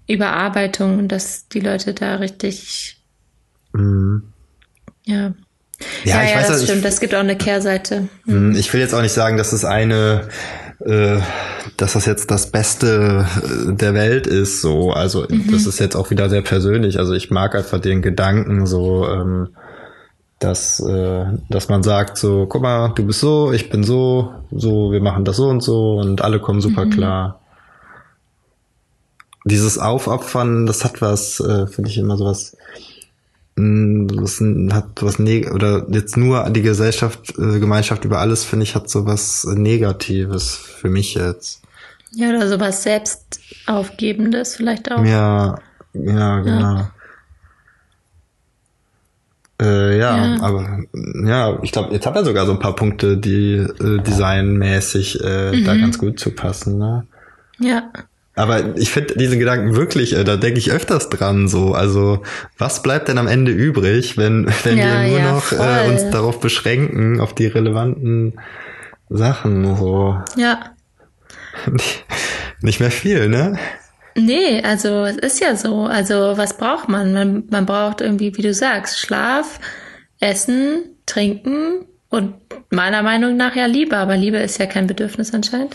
Überarbeitung und dass die Leute da richtig mhm. ja. Ja, ja, ich ja weiß, das stimmt. Es gibt auch eine Kehrseite. Mhm. Ich will jetzt auch nicht sagen, dass es eine äh, dass das jetzt das Beste äh, der Welt ist. So, also mhm. das ist jetzt auch wieder sehr persönlich. Also ich mag einfach den Gedanken so. Ähm, dass, äh, dass man sagt, so, guck mal, du bist so, ich bin so, so, wir machen das so und so und alle kommen super mhm. klar. Dieses Aufopfern, das hat was, äh, finde ich immer so was, was hm, hat was neg oder jetzt nur die Gesellschaft, äh, Gemeinschaft über alles, finde ich, hat so was Negatives für mich jetzt. Ja, oder sowas Selbstaufgebendes vielleicht auch. Ja, ja, genau. Ja. Äh, ja, ja, aber ja, ich glaube, jetzt hat er sogar so ein paar Punkte, die äh, designmäßig äh, mhm. da ganz gut zu passen. Ne? Ja. Aber ich finde diese Gedanken wirklich, äh, da denke ich öfters dran so. Also was bleibt denn am Ende übrig, wenn, wenn ja, wir nur ja, noch äh, uns darauf beschränken, auf die relevanten Sachen so. Ja. Nicht, nicht mehr viel, ne? Nee, also es ist ja so. Also was braucht man? Man, man braucht irgendwie, wie du sagst, Schlaf, Essen, Trinken und meiner Meinung nach ja Liebe. Aber Liebe ist ja kein Bedürfnis anscheinend.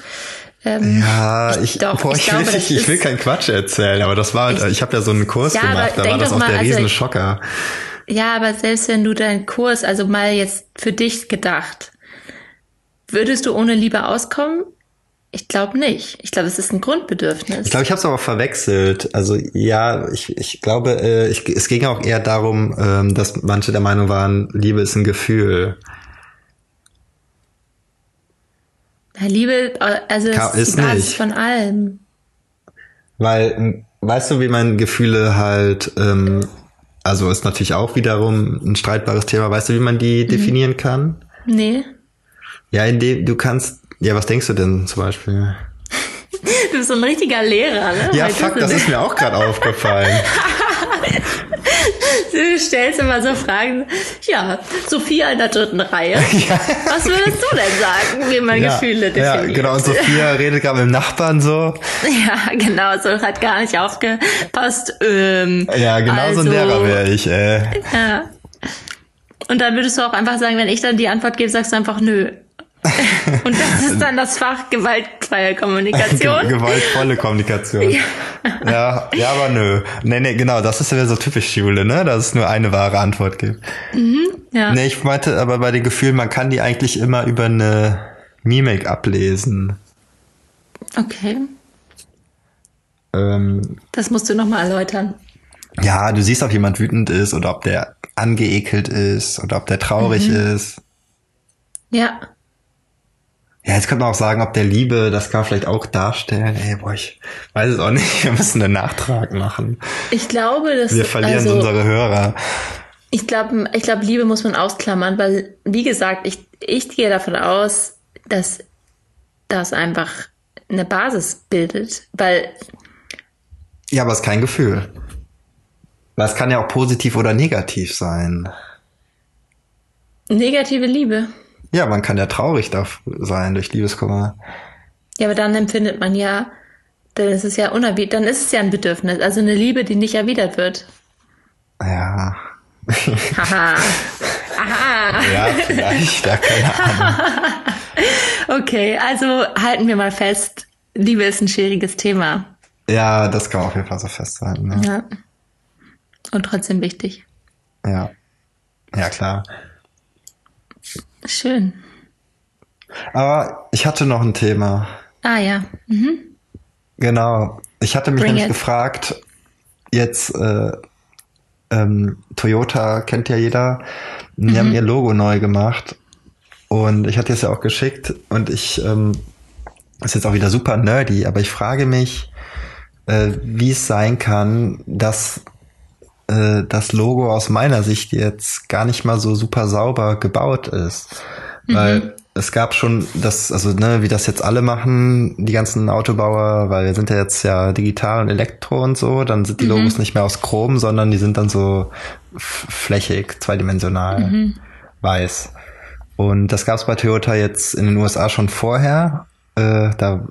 Ähm, ja, ich, doch, boah, ich, ich, glaube, will, ich, ich will keinen Quatsch erzählen, aber das war, ich, ich habe ja so einen Kurs ja, gemacht, da war das auch mal, der also Riesenschocker. ja, aber selbst wenn du deinen Kurs, also mal jetzt für dich gedacht, würdest du ohne Liebe auskommen? Ich glaube nicht. Ich glaube, es ist ein Grundbedürfnis. Ich glaube, ich habe es aber verwechselt. Also ja, ich, ich glaube, äh, ich, es ging auch eher darum, ähm, dass manche der Meinung waren, Liebe ist ein Gefühl. Ja, Liebe, also Ka ist die Basis nicht. von allem. Weil, weißt du, wie man Gefühle halt, ähm, also ist natürlich auch wiederum ein streitbares Thema. Weißt du, wie man die mhm. definieren kann? Nee. Ja, indem du kannst ja, was denkst du denn zum Beispiel? Du bist so ein richtiger Lehrer, ne? Ja, fuck, das ist mir auch gerade aufgefallen. Du stellst immer so Fragen. Ja, Sophia in der dritten Reihe. Ja. Was würdest du denn sagen, wie man ja, Gefühle definiert? Ja, genau. Und Sophia redet gerade mit dem Nachbarn so. Ja, genau. So hat gar nicht aufgepasst. Ähm, ja, genau also, so ein also Lehrer wäre ich. Äh. Ja. Und dann würdest du auch einfach sagen, wenn ich dann die Antwort gebe, sagst du einfach nö. Und das ist dann das Fach gewaltfreie Kommunikation. Gewaltvolle Kommunikation. Ja. ja. ja, aber nö. Nee, nee, genau, das ist ja so typisch Schule, ne? Dass es nur eine wahre Antwort gibt. Mhm, ja. Nee, ich meinte aber bei den Gefühlen, man kann die eigentlich immer über eine Mimik ablesen. Okay. Ähm, das musst du nochmal erläutern. Ja, du siehst, ob jemand wütend ist oder ob der angeekelt ist oder ob der traurig mhm. ist. Ja. Ja, jetzt könnte man auch sagen, ob der Liebe, das kann man vielleicht auch darstellen. Ey, boah, ich weiß es auch nicht. Wir müssen einen Nachtrag machen. Ich glaube, dass wir verlieren also, unsere Hörer. Ich glaube, ich glaube, Liebe muss man ausklammern, weil wie gesagt, ich ich gehe davon aus, dass das einfach eine Basis bildet, weil ja, aber es ist kein Gefühl. Weil es kann ja auch positiv oder negativ sein. Negative Liebe. Ja, man kann ja traurig sein durch Liebeskummer. Ja, aber dann empfindet man ja, dann ist es ja unerwidert, dann ist es ja ein Bedürfnis, also eine Liebe, die nicht erwidert wird. Ja. Haha. Aha. Ja, vielleicht, ja, keine Ahnung. okay, also halten wir mal fest, Liebe ist ein schwieriges Thema. Ja, das kann man auf jeden Fall so festhalten. Ja. ja. Und trotzdem wichtig. Ja. Ja, klar. Schön. Aber ich hatte noch ein Thema. Ah ja. Mhm. Genau. Ich hatte mich Bring nämlich it. gefragt, jetzt äh, ähm, Toyota kennt ja jeder, die mhm. haben ihr Logo neu gemacht und ich hatte es ja auch geschickt und ich ähm, ist jetzt auch wieder super nerdy, aber ich frage mich, äh, wie es sein kann, dass äh, das Logo aus meiner Sicht jetzt gar nicht mal so super sauber gebaut ist. Mhm. Weil es gab schon das, also ne, wie das jetzt alle machen, die ganzen Autobauer, weil wir sind ja jetzt ja digital und Elektro und so, dann sind die mhm. Logos nicht mehr aus Chrom, sondern die sind dann so flächig, zweidimensional, mhm. weiß. Und das gab es bei Toyota jetzt in den USA schon vorher, äh, da,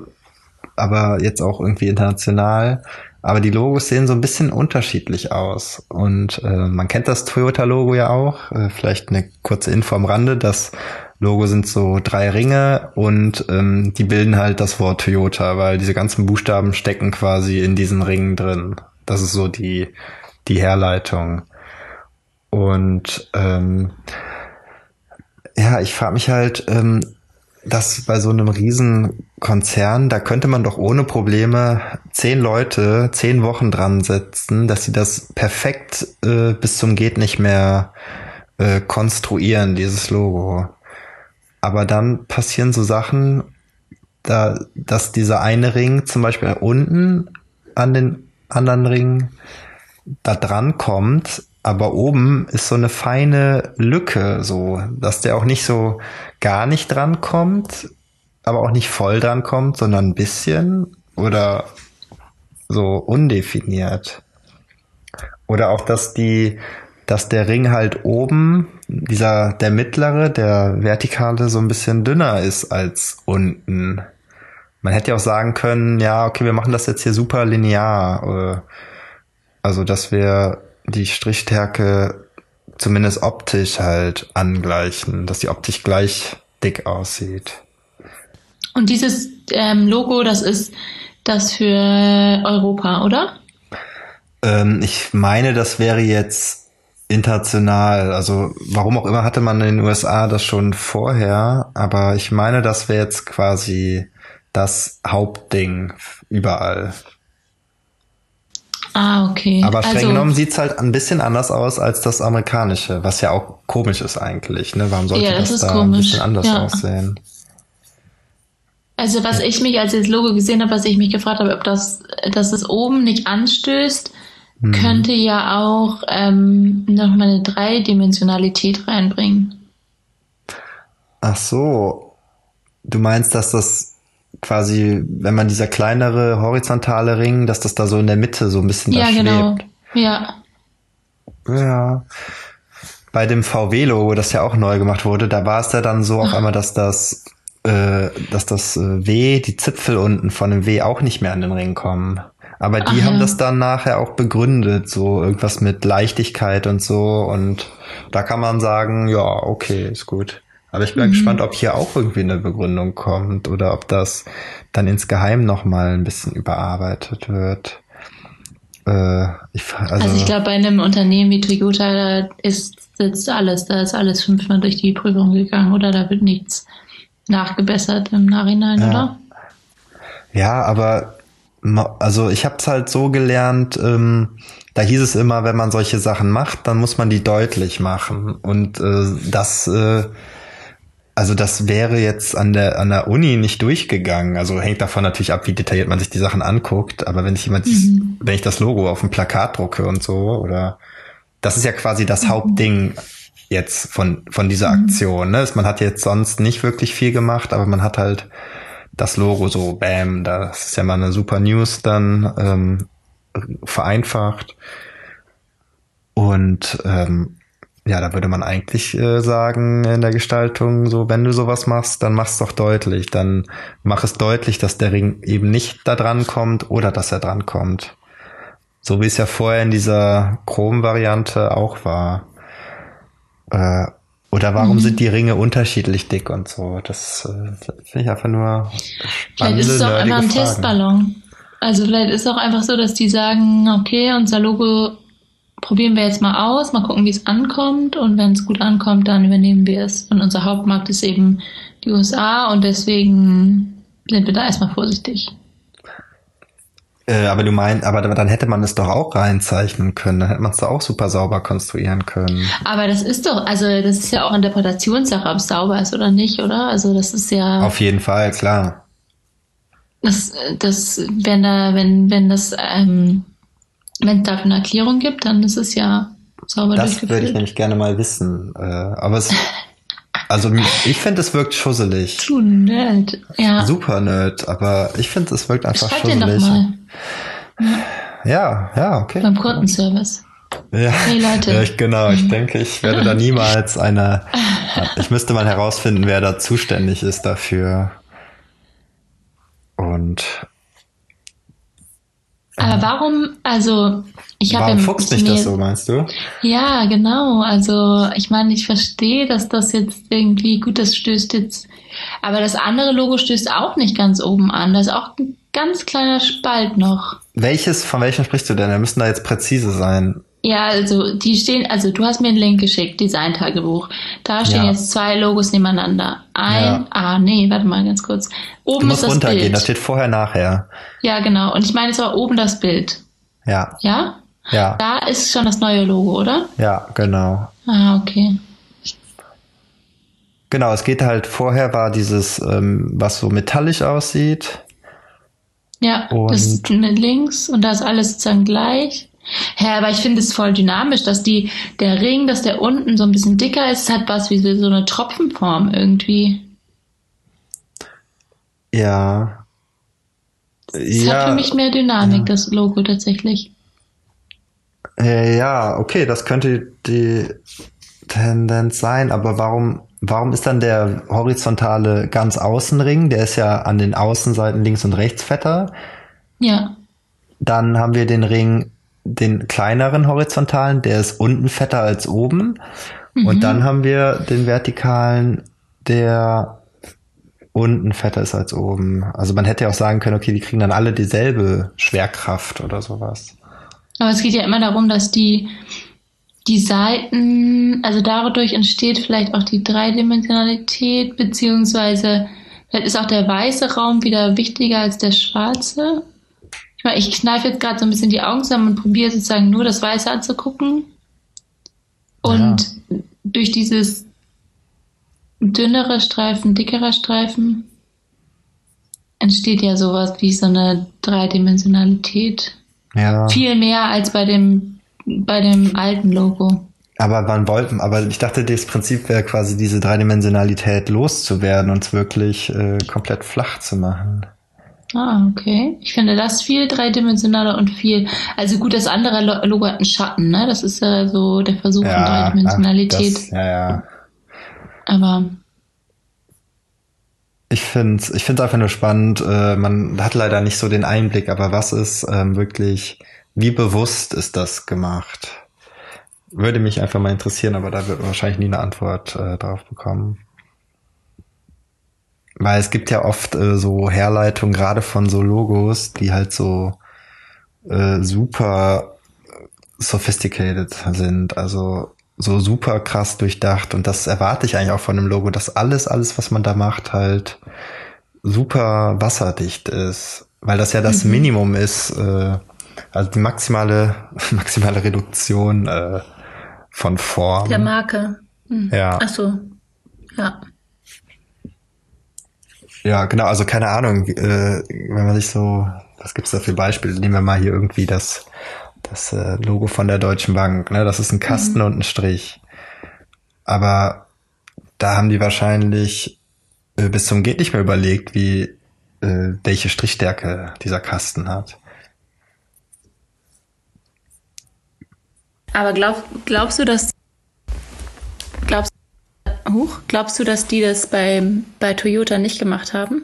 aber jetzt auch irgendwie international. Aber die Logos sehen so ein bisschen unterschiedlich aus. Und äh, man kennt das Toyota-Logo ja auch. Äh, vielleicht eine kurze Info am Rande. Das Logo sind so drei Ringe und ähm, die bilden halt das Wort Toyota, weil diese ganzen Buchstaben stecken quasi in diesen Ringen drin. Das ist so die, die Herleitung. Und ähm, ja, ich frage mich halt, ähm, dass bei so einem riesen Konzern, da könnte man doch ohne Probleme zehn Leute zehn Wochen dran setzen, dass sie das perfekt äh, bis zum geht nicht mehr äh, konstruieren, dieses Logo. Aber dann passieren so Sachen, da, dass dieser eine Ring zum Beispiel unten an den anderen Ring da dran kommt, aber oben ist so eine feine Lücke, so, dass der auch nicht so gar nicht dran kommt, aber auch nicht voll dran kommt, sondern ein bisschen oder so undefiniert. Oder auch, dass die, dass der Ring halt oben, dieser, der mittlere, der vertikale, so ein bisschen dünner ist als unten. Man hätte ja auch sagen können, ja, okay, wir machen das jetzt hier super linear. Äh, also, dass wir die Strichstärke zumindest optisch halt angleichen, dass die optisch gleich dick aussieht. Und dieses ähm, Logo, das ist das für Europa, oder? Ähm, ich meine, das wäre jetzt international. Also warum auch immer hatte man in den USA das schon vorher, aber ich meine, das wäre jetzt quasi das Hauptding überall. Ah, okay. Aber streng also, genommen sieht's halt ein bisschen anders aus als das amerikanische, was ja auch komisch ist eigentlich. Ne? Warum sollte ja, das, das da komisch. ein bisschen anders ja. aussehen? Also was ich mich, als ich das Logo gesehen habe, was ich mich gefragt habe, ob das, dass es oben nicht anstößt, hm. könnte ja auch ähm, nochmal eine Dreidimensionalität reinbringen. Ach so. Du meinst, dass das quasi, wenn man dieser kleinere horizontale Ring, dass das da so in der Mitte so ein bisschen ja, da genau. schwebt. Ja. Ja. Bei dem VW-Logo, das ja auch neu gemacht wurde, da war es ja dann so auf einmal, dass das, äh, dass das äh, W, die Zipfel unten von dem W auch nicht mehr an den Ring kommen. Aber die Ach, haben ja. das dann nachher auch begründet, so irgendwas mit Leichtigkeit und so. Und da kann man sagen, ja, okay, ist gut. Aber ich bin mhm. gespannt, ob hier auch irgendwie eine Begründung kommt oder ob das dann insgeheim nochmal ein bisschen überarbeitet wird. Äh, ich, also, also ich glaube, bei einem Unternehmen wie Toyota da ist sitzt alles, da ist alles fünfmal durch die Prüfung gegangen oder da wird nichts nachgebessert im Nachhinein, ja. oder? Ja, aber also ich habe es halt so gelernt, ähm, da hieß es immer, wenn man solche Sachen macht, dann muss man die deutlich machen. Und äh, das äh, also das wäre jetzt an der an der Uni nicht durchgegangen. Also hängt davon natürlich ab, wie detailliert man sich die Sachen anguckt. Aber wenn ich jemand, mhm. wenn ich das Logo auf dem Plakat drucke und so, oder das ist ja quasi das mhm. Hauptding jetzt von von dieser mhm. Aktion. Ne? Man hat jetzt sonst nicht wirklich viel gemacht, aber man hat halt das Logo so, bam, das ist ja mal eine super News dann ähm, vereinfacht. Und ähm, ja, da würde man eigentlich äh, sagen in der Gestaltung, so wenn du sowas machst, dann mach's doch deutlich. Dann mach es deutlich, dass der Ring eben nicht da dran kommt oder dass er dran kommt. So wie es ja vorher in dieser Chrom-Variante auch war. Äh, oder warum mhm. sind die Ringe unterschiedlich dick und so? Das äh, finde ich einfach nur Vielleicht ist es auch einfach ein Fragen. Testballon. Also vielleicht ist es auch einfach so, dass die sagen, okay, unser Logo probieren wir jetzt mal aus, mal gucken, wie es ankommt und wenn es gut ankommt, dann übernehmen wir es. Und unser Hauptmarkt ist eben die USA und deswegen sind wir da erstmal vorsichtig. Äh, aber du meinst, aber dann hätte man es doch auch reinzeichnen können, dann hätte man es doch auch super sauber konstruieren können. Aber das ist doch, also das ist ja auch Interpretationssache, ob es sauber ist oder nicht, oder? Also das ist ja. Auf jeden Fall, klar. Das, das, wenn da, wenn, wenn das ähm, wenn es dafür eine Erklärung gibt, dann ist es ja sauber Das würde ich nämlich gerne mal wissen. Äh, aber es, also ich finde, es wirkt schusselig. Zu nerd, ja. Super nerd, aber ich finde, es wirkt einfach Schreib schusselig. Den doch mal. Ja, ja, okay. Beim Kundenservice. Ja, hey Leute. Ja, ich, genau. Ich denke, ich werde da niemals eine. Ich müsste mal herausfinden, wer da zuständig ist dafür. Und aber warum, also ich habe Warum ja fuchst dich das so, meinst du? Ja, genau. Also ich meine, ich verstehe, dass das jetzt irgendwie gut, das stößt jetzt, aber das andere Logo stößt auch nicht ganz oben an. Da ist auch ein ganz kleiner Spalt noch. Welches, von welchem sprichst du denn? Wir müssen da jetzt präzise sein. Ja, also die stehen, also du hast mir einen Link geschickt, Design-Tagebuch. Da stehen Ja. jetzt zwei Logos nebeneinander. Ein, Ja. ah nee, warte mal ganz kurz. Du Oben musst ist das runtergehen, Bild. da steht vorher, nachher. Ja, genau. Und ich meine, es war oben das Bild. Ja, Ja? ja, Da ist schon das neue Logo, oder? ja, genau. Ah, okay. Genau, es geht halt, vorher war dieses, ähm, was so metallisch aussieht. Ja, Und- das ist links und da ist alles sozusagen gleich. Hä, aber ich finde es voll dynamisch, dass die, der Ring, dass der unten so ein bisschen dicker ist, hat was wie so eine Tropfenform irgendwie. Ja. Es hat für mich mehr Dynamik, das Logo tatsächlich. Äh, ja, okay, das könnte die Tendenz sein, aber warum, warum ist dann der horizontale ganz Außenring, der ist ja an den Außenseiten links und rechts fetter. Ja. Dann haben wir den Ring, den kleineren horizontalen, der ist unten fetter als oben. Und dann haben wir den vertikalen, der unten fetter ist als oben. Also man hätte ja auch sagen können, okay, die kriegen dann alle dieselbe Schwerkraft oder sowas. Aber es geht ja immer darum, dass die, die Seiten, also dadurch entsteht vielleicht auch die Dreidimensionalität, beziehungsweise vielleicht ist auch der weiße Raum wieder wichtiger als der schwarze. Ich kneife jetzt gerade so ein bisschen die Augen zusammen und probiere sozusagen nur das Weiße anzugucken. Und durch dieses dünnere Streifen, dickere Streifen entsteht ja sowas wie so eine Dreidimensionalität. Ja. Viel mehr als bei dem, bei dem alten Logo. Aber wann wollten, aber ich dachte, das Prinzip wäre quasi diese Dreidimensionalität loszuwerden und es wirklich äh, komplett flach zu machen. Ah, okay. Ich finde das viel dreidimensionaler und viel, also gut, das andere Lo- Logo hat einen Schatten, ne? Das ist ja so der Versuch von Dreidimensionalität. Das, ja, ja. Aber Ich finde es ich find's einfach nur spannend. Äh, man hat leider nicht so den Einblick, aber was ist ähm, wirklich, wie bewusst ist das gemacht? Würde mich einfach mal interessieren, aber da wird man wahrscheinlich nie eine Antwort äh, drauf bekommen. Weil es gibt ja oft äh, so Herleitungen, gerade von so Logos, die halt so äh, super sophisticated sind, also so super krass durchdacht. Und das erwarte ich eigentlich auch von einem Logo, dass alles, alles, was man da macht, halt super wasserdicht ist. Weil das ja das Minimum ist, äh, also die maximale, maximale Reduktion äh, von Form. der Marke. Hm. Ja. Ach so. Ja. Ja, genau, also keine Ahnung, äh, wenn man sich so, was gibt's da für Beispiele? Nehmen wir mal hier irgendwie das, das äh, Logo von der Deutschen Bank, ne? Das ist ein Kasten und ein Strich. Aber da haben die wahrscheinlich äh, bis zum geht nicht mehr überlegt, wie äh, welche Strichstärke dieser Kasten hat. Aber glaub, glaubst du, dass huch, glaubst du, dass die das bei, bei Toyota nicht gemacht haben?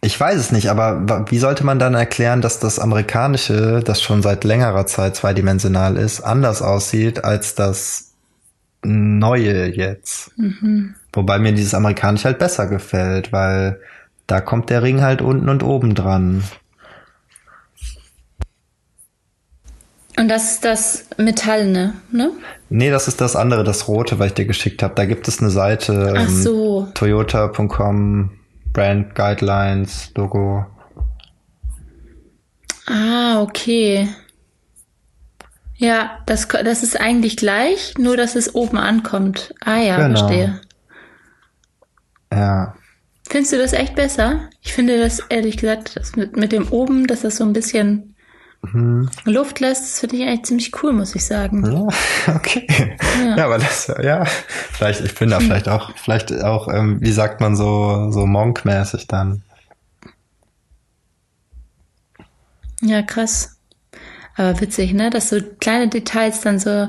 Ich weiß es nicht, aber wie sollte man dann erklären, dass das amerikanische, das schon seit längerer Zeit zweidimensional ist, anders aussieht als das neue jetzt? Wobei mir dieses amerikanische halt besser gefällt, weil da kommt der Ring halt unten und oben dran. Und das ist das Metallene, ne? Nee, das ist das andere, das rote, was ich dir geschickt habe. Da gibt es eine Seite, Ach ähm, so. toyota.com, Brand Guidelines, Logo. Ah, okay. Ja, das, das ist eigentlich gleich, nur dass es oben ankommt. Ah ja, Genau. verstehe. Ja. Findest du das echt besser? Ich finde das, ehrlich gesagt, das mit, mit dem oben, dass das so ein bisschen Mhm. Luft lässt, das finde ich eigentlich ziemlich cool, muss ich sagen. Ja, okay. Ja. aber das, ja, vielleicht, ich bin da vielleicht auch, vielleicht auch, ähm, wie sagt man so, so Monk-mäßig dann. Ja, krass. Aber witzig, ne? Dass so kleine Details dann so,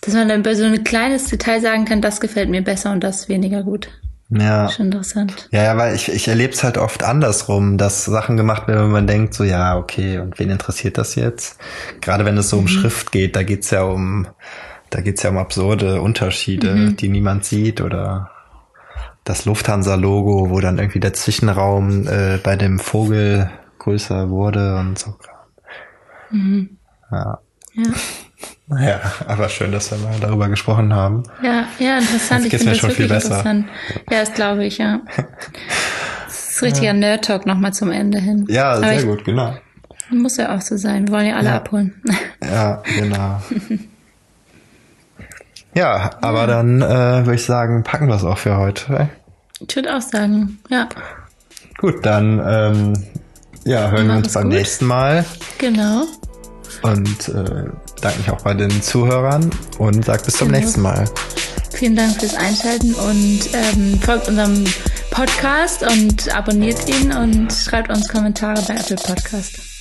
dass man dann über so ein kleines Detail sagen kann, das gefällt mir besser und das weniger gut. Ja. Schon interessant. Ja, ja, weil ich, ich erlebe es halt oft andersrum, dass Sachen gemacht werden, wenn man denkt, so, ja, okay, und wen interessiert das jetzt? Gerade wenn es so um Schrift geht, da geht's ja um, da geht's ja um absurde Unterschiede, die niemand sieht oder das Lufthansa-Logo, wo dann irgendwie der Zwischenraum äh, bei dem Vogel größer wurde und so. Ja. Ja. Naja, aber schön, dass wir mal darüber gesprochen haben. Ja, ja, interessant. Jetzt Ich geht's finde mir das schon viel besser. Ja, das glaube ich, ja. Das ist richtiger Nerd-Talk nochmal zum Ende hin. Ja, Aber sehr ich, gut, genau. Muss ja auch so sein. Wir wollen ja alle Ja. abholen. Ja, genau. ja, aber dann äh, würde ich sagen, packen wir es auch für heute. Ich würde auch sagen, ja, Gut, dann ähm, ja, hören wir uns beim gut. nächsten Mal genau. Und äh, danke mich auch bei den Zuhörern und sag bis zum Genau. nächsten Mal. Vielen Dank fürs Einschalten und ähm, folgt unserem Podcast und abonniert ihn und schreibt uns Kommentare bei Apple Podcast.